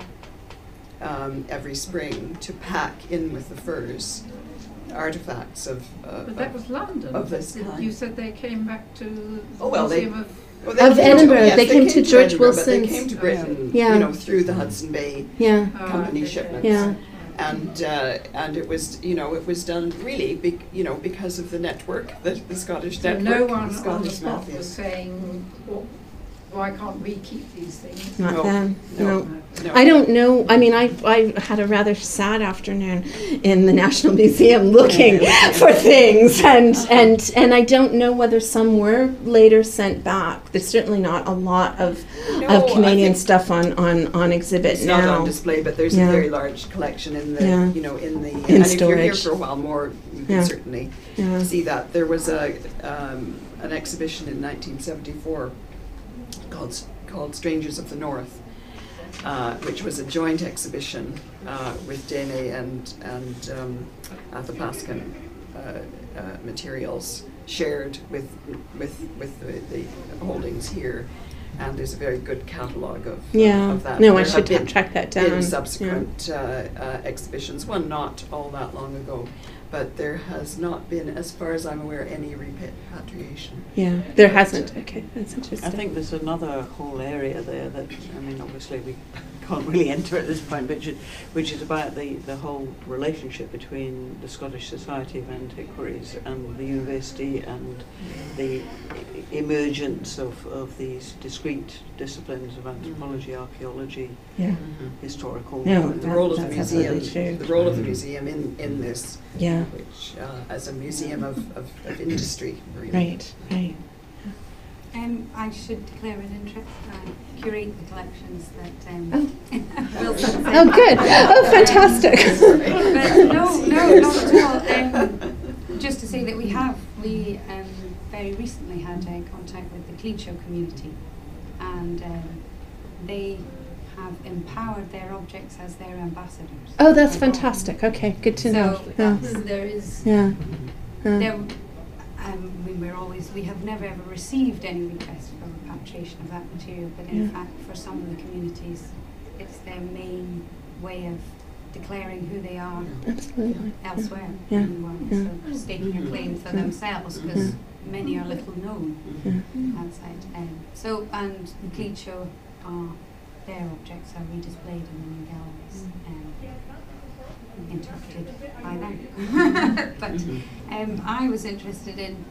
[SPEAKER 3] um, every spring, to pack in with the furs artifacts of. Uh,
[SPEAKER 7] But that
[SPEAKER 3] of-
[SPEAKER 7] was London.
[SPEAKER 3] of this kind.
[SPEAKER 7] You said they came back to the
[SPEAKER 3] Oh, well, they-
[SPEAKER 7] of.
[SPEAKER 3] Well,
[SPEAKER 2] Of
[SPEAKER 3] came to-
[SPEAKER 2] Edinburgh. They came to George
[SPEAKER 3] Edinburgh, but They
[SPEAKER 2] Wilson's-
[SPEAKER 3] came to Britain,
[SPEAKER 2] Yeah.
[SPEAKER 3] you know, through the Hudson Bay
[SPEAKER 2] Yeah.
[SPEAKER 7] Oh,
[SPEAKER 3] company
[SPEAKER 7] okay.
[SPEAKER 3] shipments.
[SPEAKER 2] Yeah.
[SPEAKER 3] And uh, and it was you know it was done really be, you know because of the network the, the Scottish
[SPEAKER 7] So
[SPEAKER 3] network
[SPEAKER 7] no
[SPEAKER 3] the
[SPEAKER 7] one on the spot was saying, well, why can't we keep these things?
[SPEAKER 2] Not
[SPEAKER 3] No,
[SPEAKER 2] them.
[SPEAKER 3] no.
[SPEAKER 2] No.
[SPEAKER 3] No.
[SPEAKER 2] I don't know. I mean, I, I had a rather sad afternoon in the National Museum looking for things, and, and, and I don't know whether some were later sent back. There's certainly not a lot of,
[SPEAKER 3] No,
[SPEAKER 2] of
[SPEAKER 3] I
[SPEAKER 2] Canadian
[SPEAKER 3] think
[SPEAKER 2] stuff on, on, on exhibit
[SPEAKER 3] It's
[SPEAKER 2] now.
[SPEAKER 3] not on display, but there's
[SPEAKER 2] Yeah.
[SPEAKER 3] a very large collection in the
[SPEAKER 2] Yeah.
[SPEAKER 3] you know in the
[SPEAKER 2] In
[SPEAKER 3] and if you're here
[SPEAKER 2] storage.
[SPEAKER 3] for a while more, you can certainly
[SPEAKER 2] Yeah.
[SPEAKER 3] see that there was a um, an exhibition in 1974 called called Strangers of the North, uh, which was a joint exhibition uh, with Dene and and um, Athabascan uh, uh, materials shared with with with the, the holdings here. and there's a very good catalogue of,
[SPEAKER 2] Yeah.
[SPEAKER 3] of that.
[SPEAKER 2] No, I should
[SPEAKER 3] been-
[SPEAKER 2] track that down.
[SPEAKER 3] in subsequent uh, uh, exhibitions, one not all that long ago, but there has not been, as far as I'm aware, any repatriation.
[SPEAKER 2] Yeah, yeah. there hasn't. Okay, that's interesting.
[SPEAKER 1] I think there's another whole area there that, I mean, obviously we can't really enter at this point, which is, which is about the, the whole relationship between the Scottish Society of Antiquaries and the university and the emergence of, of these discrete disciplines of anthropology, archaeology,
[SPEAKER 2] yeah,
[SPEAKER 1] historical.
[SPEAKER 2] Yeah,
[SPEAKER 3] The role of the museum, the role of the museum in, in this,
[SPEAKER 2] yeah.
[SPEAKER 3] which, uh, as a museum of, of, of industry, really.
[SPEAKER 2] Right, right.
[SPEAKER 8] Um, I should declare an interest. I curate the collections that um,
[SPEAKER 2] Oh.
[SPEAKER 8] Wilson
[SPEAKER 2] Oh, good. Oh, fantastic.
[SPEAKER 8] But no, no, not at all. Um, just to say that we have, we um, very recently had uh, contact with the Tlicho community, and um, they have empowered their objects as their ambassadors.
[SPEAKER 2] Oh, that's fantastic. Okay, good to know.
[SPEAKER 8] So
[SPEAKER 2] Yeah,
[SPEAKER 8] there is
[SPEAKER 2] yeah. yeah.
[SPEAKER 8] there. Um, we we're always we have never ever received any requests for repatriation of that material, but in
[SPEAKER 2] Yeah.
[SPEAKER 8] fact, for some of the communities, it's their main way of declaring who they are
[SPEAKER 2] Absolutely.
[SPEAKER 8] elsewhere
[SPEAKER 2] Yeah.
[SPEAKER 8] in the world.
[SPEAKER 2] Yeah.
[SPEAKER 8] So staking a claim for
[SPEAKER 2] Yeah.
[SPEAKER 8] themselves because many are little known
[SPEAKER 2] Yeah.
[SPEAKER 8] outside. Um, so and the Tlicho are their objects are redisplayed in the new galleries and interpreted by them. but um, I was interested in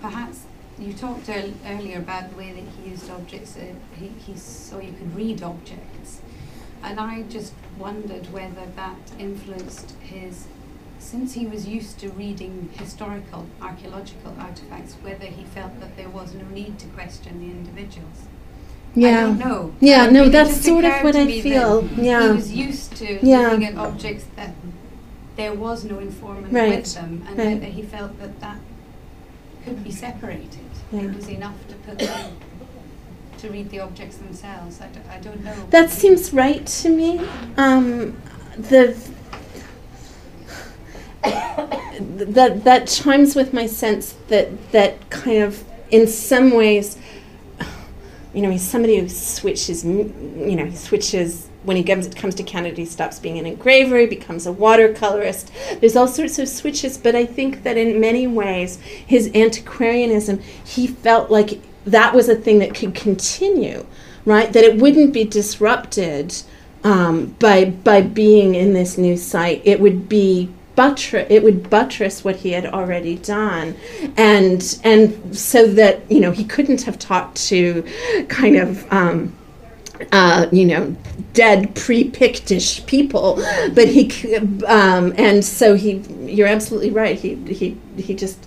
[SPEAKER 8] perhaps you talked earl- earlier about the way that he used objects. Uh, he, he so you could read objects, and I just wondered whether that influenced his. Since he was used to reading historical, archaeological artifacts, whether he felt that there was no need to question the individuals. I
[SPEAKER 2] Yeah.
[SPEAKER 8] don't know.
[SPEAKER 2] Yeah, no, that's sort of what I
[SPEAKER 8] that
[SPEAKER 2] feel.
[SPEAKER 8] He
[SPEAKER 2] Yeah.
[SPEAKER 8] was used to
[SPEAKER 2] Yeah.
[SPEAKER 8] looking at objects that there was no informant
[SPEAKER 2] Right,
[SPEAKER 8] with them, and
[SPEAKER 2] right.
[SPEAKER 8] whether he felt that that could be separated.
[SPEAKER 2] Yeah.
[SPEAKER 8] It was enough to put them to read the objects themselves. I, d- I don't know.
[SPEAKER 2] That seems right to me. Um, the that that chimes with my sense that that kind of in some ways, you know, he's somebody who switches. You know, he switches when he comes comes to Canada. He stops being an engraver. He becomes a watercolorist. There's all sorts of switches, but I think that in many ways, his antiquarianism, he felt like that was a thing that could continue right? That it wouldn't be disrupted um, by by being in this new site. It would be buttress. It would buttress what he had already done, and and so that you know he couldn't have talked to kind of. Um, uh, you know, dead pre-Pictish people, but he, um, and so he, you're absolutely right. He, he, he just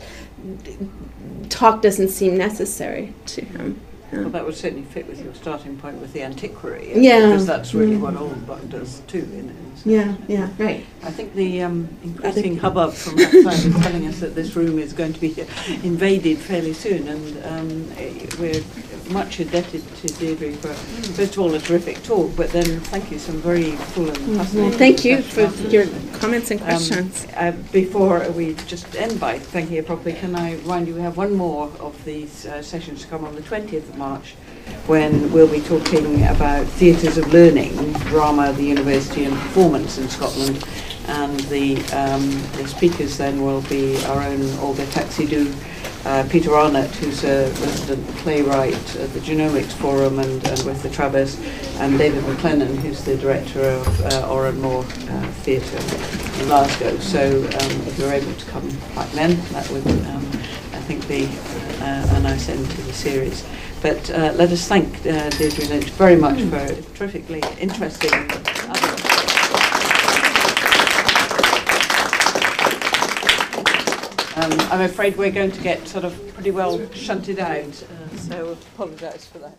[SPEAKER 2] talk doesn't seem necessary to him.
[SPEAKER 1] Well, that would certainly fit with your starting point with the antiquary.
[SPEAKER 2] Yeah.
[SPEAKER 1] Because that's really
[SPEAKER 2] Mm.
[SPEAKER 1] what Oldbuck does too. In, a.
[SPEAKER 2] Yeah, yeah, right.
[SPEAKER 1] I think the um, increasing hubbub from outside is telling us that this room is going to be invaded fairly soon, and um, eh, we're much indebted to Deidre for, first of all, a terrific talk, but then thank you, some very full and
[SPEAKER 2] Well,
[SPEAKER 1] fascinating
[SPEAKER 2] thank you for your comments and
[SPEAKER 1] Um,
[SPEAKER 2] questions.
[SPEAKER 1] uh, before we just end by thanking you properly, can I remind you we have one more of these uh, sessions to come on the 20th of March when we'll be talking about theatres of learning, drama, the university and performance in Scotland. And the, um, the speakers then will be our own Olga Taxidou, uh, Peter Arnott, who's a resident playwright at the Genomics Forum and, and with the Traverse, and David MacLennan, who's the director of uh, Òran Mór uh, Theatre in Glasgow. So um, if you're able to come back then, that would, um, I think, be uh, a nice end to the series. But uh, let us thank uh, Deidre Lynch very much for a terrifically interesting. Um, I'm afraid we're going to get sort of pretty well shunted out, uh, so apologise for that.